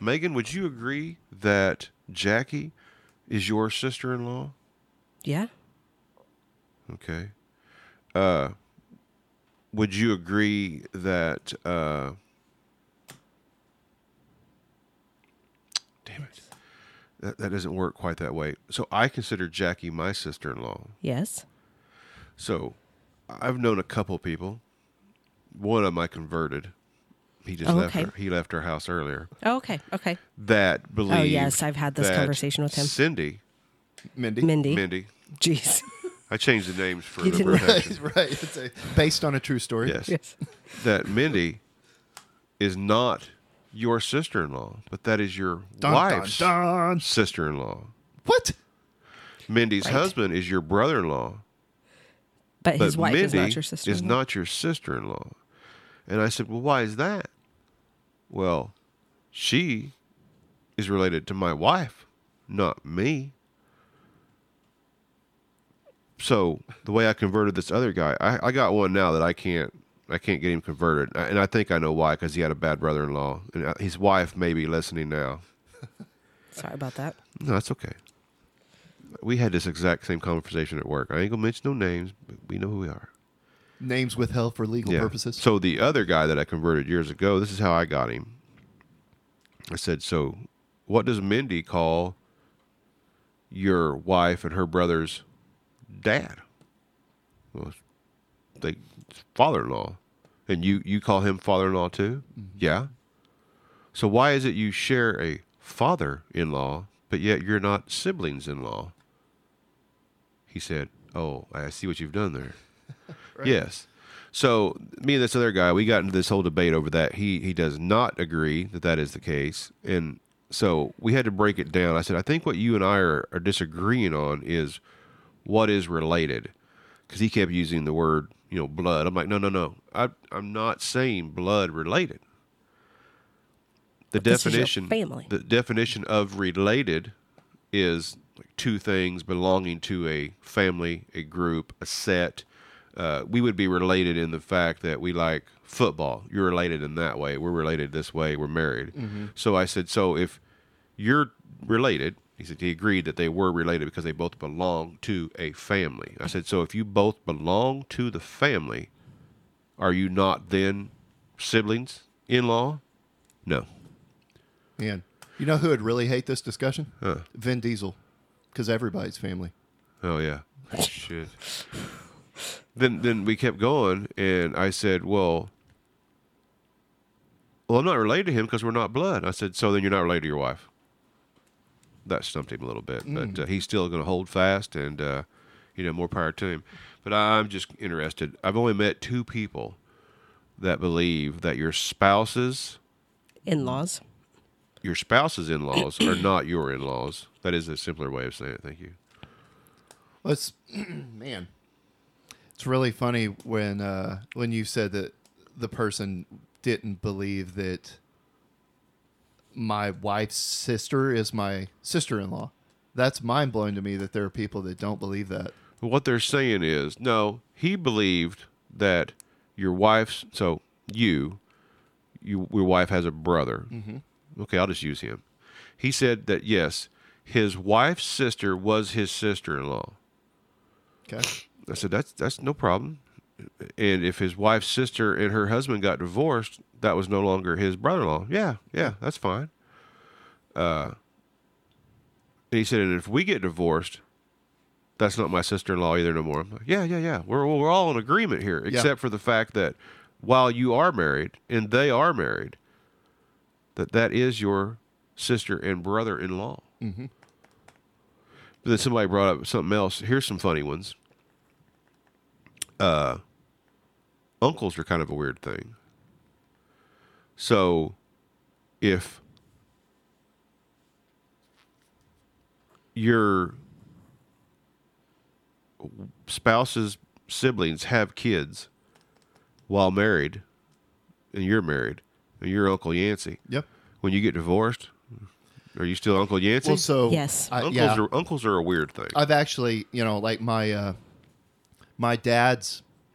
Megan, would you agree that Jackie is your sister-in-law? Yeah. Okay. Uh, would you agree that? Uh, damn it, that that doesn't work quite that way. So I consider Jackie my sister-in-law. Yes. So I've known a couple people. One of them I converted. He just Oh, left. okay. Her, he left her house earlier. Oh, okay. Okay. that believe. Oh, yes, I've had this conversation with him. Cindy, Mindy. Mindy. Mindy. Jeez. [LAUGHS] I changed the names for You the didn't- protection. right, [LAUGHS] right. It's a, based on a true story. Yes. yes. [LAUGHS] That Mindy is not your sister-in-law, but that is your Dun, wife's dun, dun. sister-in-law. What? Mindy's Right. husband is your brother-in-law, But but his wife Mindy is not your sister. is not your sister-in-law. And I said, "Well, why is that?" Well, she is related to my wife, not me. So the way I converted this other guy, I, I got one now that I can't I can't get him converted, and I think I know why because he had a bad brother-in-law, and uh, his wife may be listening now. [LAUGHS] Sorry about that. No, that's okay. We had this exact same conversation at work. I ain't gonna mention no names, but we know who we are. Names withheld for legal Yeah. purposes. So the other guy that I converted years ago, this is how I got him. I said, "So, what does Mindy call your wife and her brother's dad?" Well, they father-in-law, and you you call him father-in-law too? Mm-hmm. Yeah. So why is it you share a father-in-law, but yet you're not siblings-in-law? He said, "Oh, I see what you've done there." [LAUGHS] Yes. So me and this other guy, we got into this whole debate over that. He he does not agree that that is the case, and so we had to break it down. I said, I think what you and I are, are disagreeing on is what is related, because he kept using the word you know blood. I'm like, no, no, no. I I'm not saying blood related. The This definition family. the definition of related is like two things belonging to a family, a group, a set. Uh, we would be related in the fact that we like football. You're related in that way. We're related this way. We're married. So I said, so if you're related, he said he agreed that they were related because they both belong to a family. I said, so if you both belong to the family, are you not then siblings in law? No. Man, you know who would really hate this discussion? Huh. Vin Diesel, because everybody's family. Oh yeah. [LAUGHS] Shit. Then then we kept going, and I said, "Well, well, I'm not related to him because we're not blood." I said, "So then you're not related to your wife." That stumped him a little bit, but uh, he's still going to hold fast, and uh, you know, more power to him. But I'm just interested. I've only met two people that believe that your spouses, In laws. your spouse's in-laws, are not your in-laws. That is a simpler way of saying it. Thank you. Let's, [CLEARS THROAT] man, it's really funny when uh, when you said that the person didn't believe that my wife's sister is my sister-in-law. That's mind blowing to me that there are people that don't believe that. What they're saying is, no, he believed that your wife's, so you, you your wife has a brother. Mm-hmm. Okay, I'll just use him. He said that yes, his wife's sister was his sister-in-law. Okay. I said that's that's no problem. And if his wife's sister and her husband got divorced, that was no longer his brother-in-law. Yeah, yeah, that's fine. Uh, and he said, and if we get divorced, that's not my sister-in-law either no more. I'm like, yeah, yeah, yeah. We're we're all in agreement here, except for the fact that while you are married and they are married, that that is your sister and brother-in-law. Mm-hmm. But then somebody brought up something else. Here's some funny ones. Uh, uncles are kind of a weird thing. So, if your spouse's siblings have kids while married, and you're married, and you're Uncle Yancey, Yep. when you get divorced, are you still Uncle Yancey? Well, so Yes. I, uncles yeah, are uncles are a weird thing. I've actually, you know, like my uh, my dad's [CLEARS THROAT]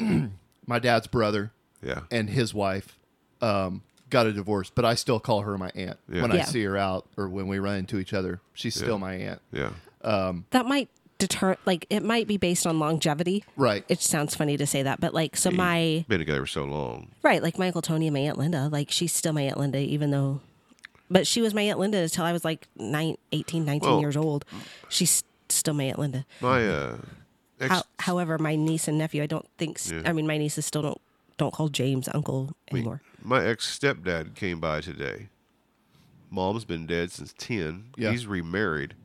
my dad's brother yeah. and his wife um, got a divorce, but I still call her my aunt Yeah. when I see her out or when we run into each other. She's still my aunt. Yeah. That might deter, like, it might be based on longevity. Right. It sounds funny to say that, but like, so my, Been together for so long. right, like my Uncle Tony and my Aunt Linda, like, she's still my Aunt Linda, even though, but she was my Aunt Linda until I was like nine, 18, 19 Well- years old. She's still my Aunt Linda. My uh, ex, How, however, my niece and nephew, I don't think. Yeah. I mean, my nieces still don't, don't call James uncle anymore. my ex stepdad came by today. Mom's been dead since ten. Yeah. He's remarried.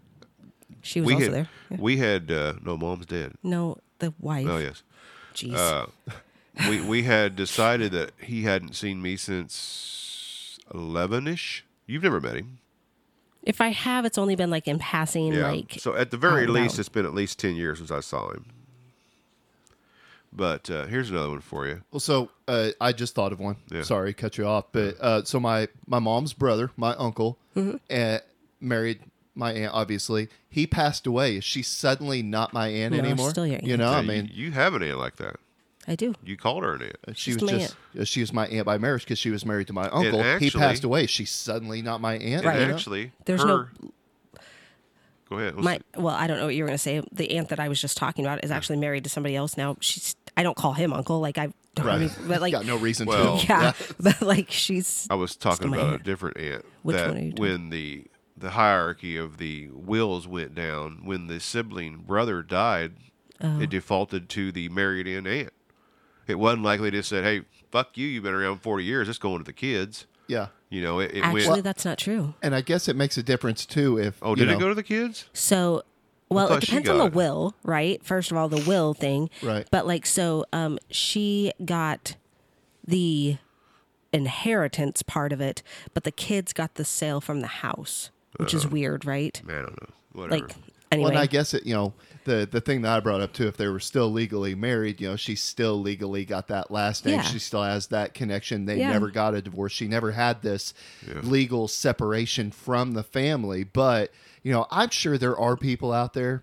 She was we also had there. Yeah. we had uh, no mom's dead. No, the wife. Oh yes. Jeez. Uh, we [LAUGHS] we had decided that he hadn't seen me since eleven ish. You've never met him. If I have, it's only been like in passing, like, so at the very least, loud. it's been at least ten years since I saw him. But uh, here's another one for you. Well, so uh, I just thought of one. Yeah. Sorry, cut you off. But uh, so my my mom's brother, my uncle, Mm-hmm. uh, married my aunt. Obviously, he passed away. Is she suddenly not my aunt No, anymore? still your aunt. You know, Yeah, I you- mean, you, have an aunt like that. I do. You called her an aunt. she she's was my just she was my aunt by marriage because she was married to my uncle. he actually- passed away. She's suddenly not my aunt. And you know? actually, There's her, no- Go ahead. What's My well, I don't know what you were going to say. The aunt that I was just talking about is actually married to somebody else now. She's I don't call him uncle. Like I don't Right. even, [LAUGHS] but like got no reason Well- to. yeah, [LAUGHS] but like she's I was talking my about a aunt. different aunt. Which that one are you talking- when the the hierarchy of the wills went down, when the sibling brother died, Oh. it defaulted to the married in aunt. It wasn't like they just said, "Hey, fuck you! You've been around forty years. It's going to the kids." Yeah. You know, it, it actually went. that's not true. And I guess it makes a difference too if Oh, you did know, it go to the kids? So, well, it depends on the it. will, right? First of all, the will thing, Right. But like, so um, she got the inheritance part of it, but the kids got the sale from the house, which is weird, right? Man, I don't know. Whatever. Like, anyway, Well, and I guess it, you know, the the thing that I brought up too, if they were still legally married, you know, she still legally got that last name. Yeah. She still has that connection. They Yeah. never got a divorce. She never had this Yeah. legal separation from the family. But, you know, I'm sure there are people out there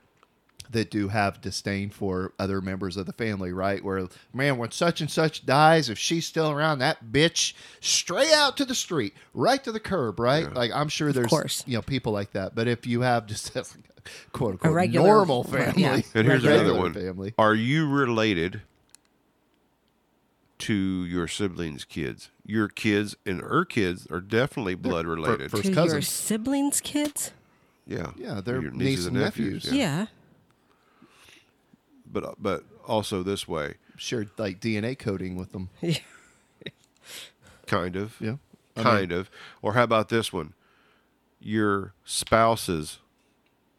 that do have disdain for other members of the family, right? Where, man, when such and such dies, if she's still around, that bitch straight out to the street, right to the curb, right? Like, I'm sure there's, course. you know, people like that. But if you have just a quote unquote regular- normal family, [LAUGHS] yeah. family, and here's regular another one. family. Are you related to your siblings' kids? Your kids and her kids are definitely blood related. for- to your siblings' kids, yeah, Yeah, they're Your nieces and nephews. yeah. But but also this way, Shared like DNA coding with them. [LAUGHS] kind of. Yeah. I kind of. Or how about this one? Your spouse's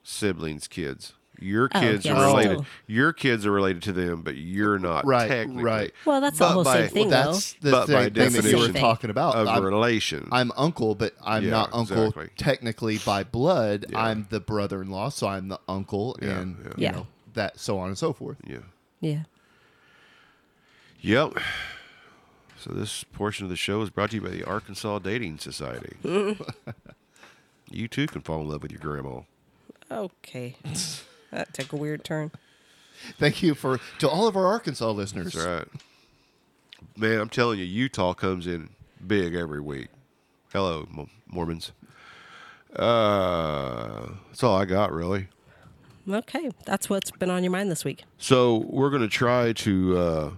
siblings' kids. Your Oh, kids are related. still. Your kids are related to them, but you're not Right, technically. right. Well, that's But the whole by- same thing, Well, that's the But by thing, thing that you were talking about. Of I'm, relation. I'm uncle, but I'm Yeah, not uncle exactly. technically by blood. Yeah. I'm the brother-in-law, so I'm the uncle, Yeah, and yeah. you Yeah. know that so on and so forth. yeah. Yeah. Yep. So this portion of the show is brought to you by the Arkansas Dating Society. [LAUGHS] you too can fall in love with your grandma. Okay. that took a weird turn. Thank you for to all of our Arkansas listeners. That's right. Man, I'm telling you, Utah comes in big every week. Hello, Mormons. Uh, that's all I got, really. Okay, that's what's been on your mind this week. So we're going to try to uh,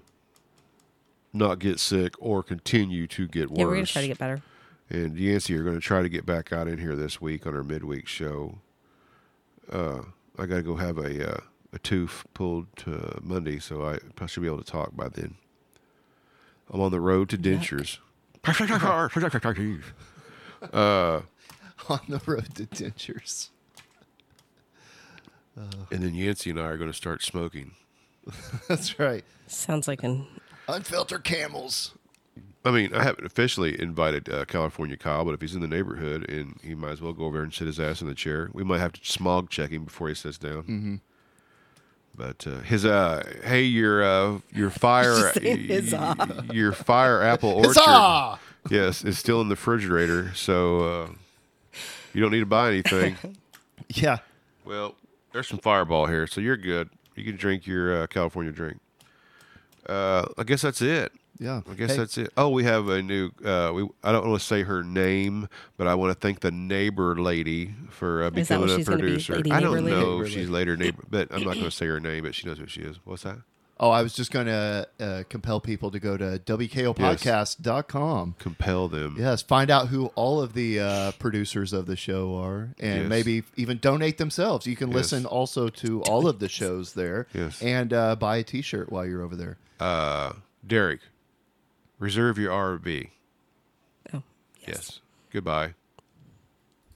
not get sick or continue to get worse. Yeah, we're gonna try to get better. and Yancey are going to try to get back out in here this week on our midweek show. Uh, I got to go have a uh, a tooth pulled to Monday, so I I should be able to talk by then. I'm on the road to dentures. [LAUGHS] [LAUGHS] On the road to dentures. And then Yancey and I are going to start smoking. [LAUGHS] That's right. Sounds like an Unfiltered camels. I mean, I haven't officially invited uh, California Kyle, but if he's in the neighborhood, and he might as well go over and sit his ass in the chair. We might have to smog check him before he sits down. Mm-hmm. But uh, his uh, hey, your uh, your fire Just saying huzzah. your fire apple orchard, Huzzah! yes, is still in the refrigerator, so uh, you don't need to buy anything. [LAUGHS] Yeah. Well, there's some Fireball here, so you're good. You can drink your uh, California drink. Uh, I guess that's it. Yeah. I guess Hey, that's it. Oh, we have a new. Uh, we I don't want to say her name, but I want to thank the neighbor lady for uh, Is that what becoming a she's gonna be, producer. I don't Neighbor Lady? know if she's Lady. later neighbor, but I'm not going to say her name, but she knows who she is. What's that? Oh, I was just going to uh, compel people to go to wkopodcast.com. Compel them. Yes, find out who all of the uh, producers of the show are, and Yes. maybe even donate themselves. You can Yes. listen also to all of the shows there, Yes. and uh, buy a T-shirt while you're over there. Uh, Derek, reserve your RV. oh Yes. Goodbye.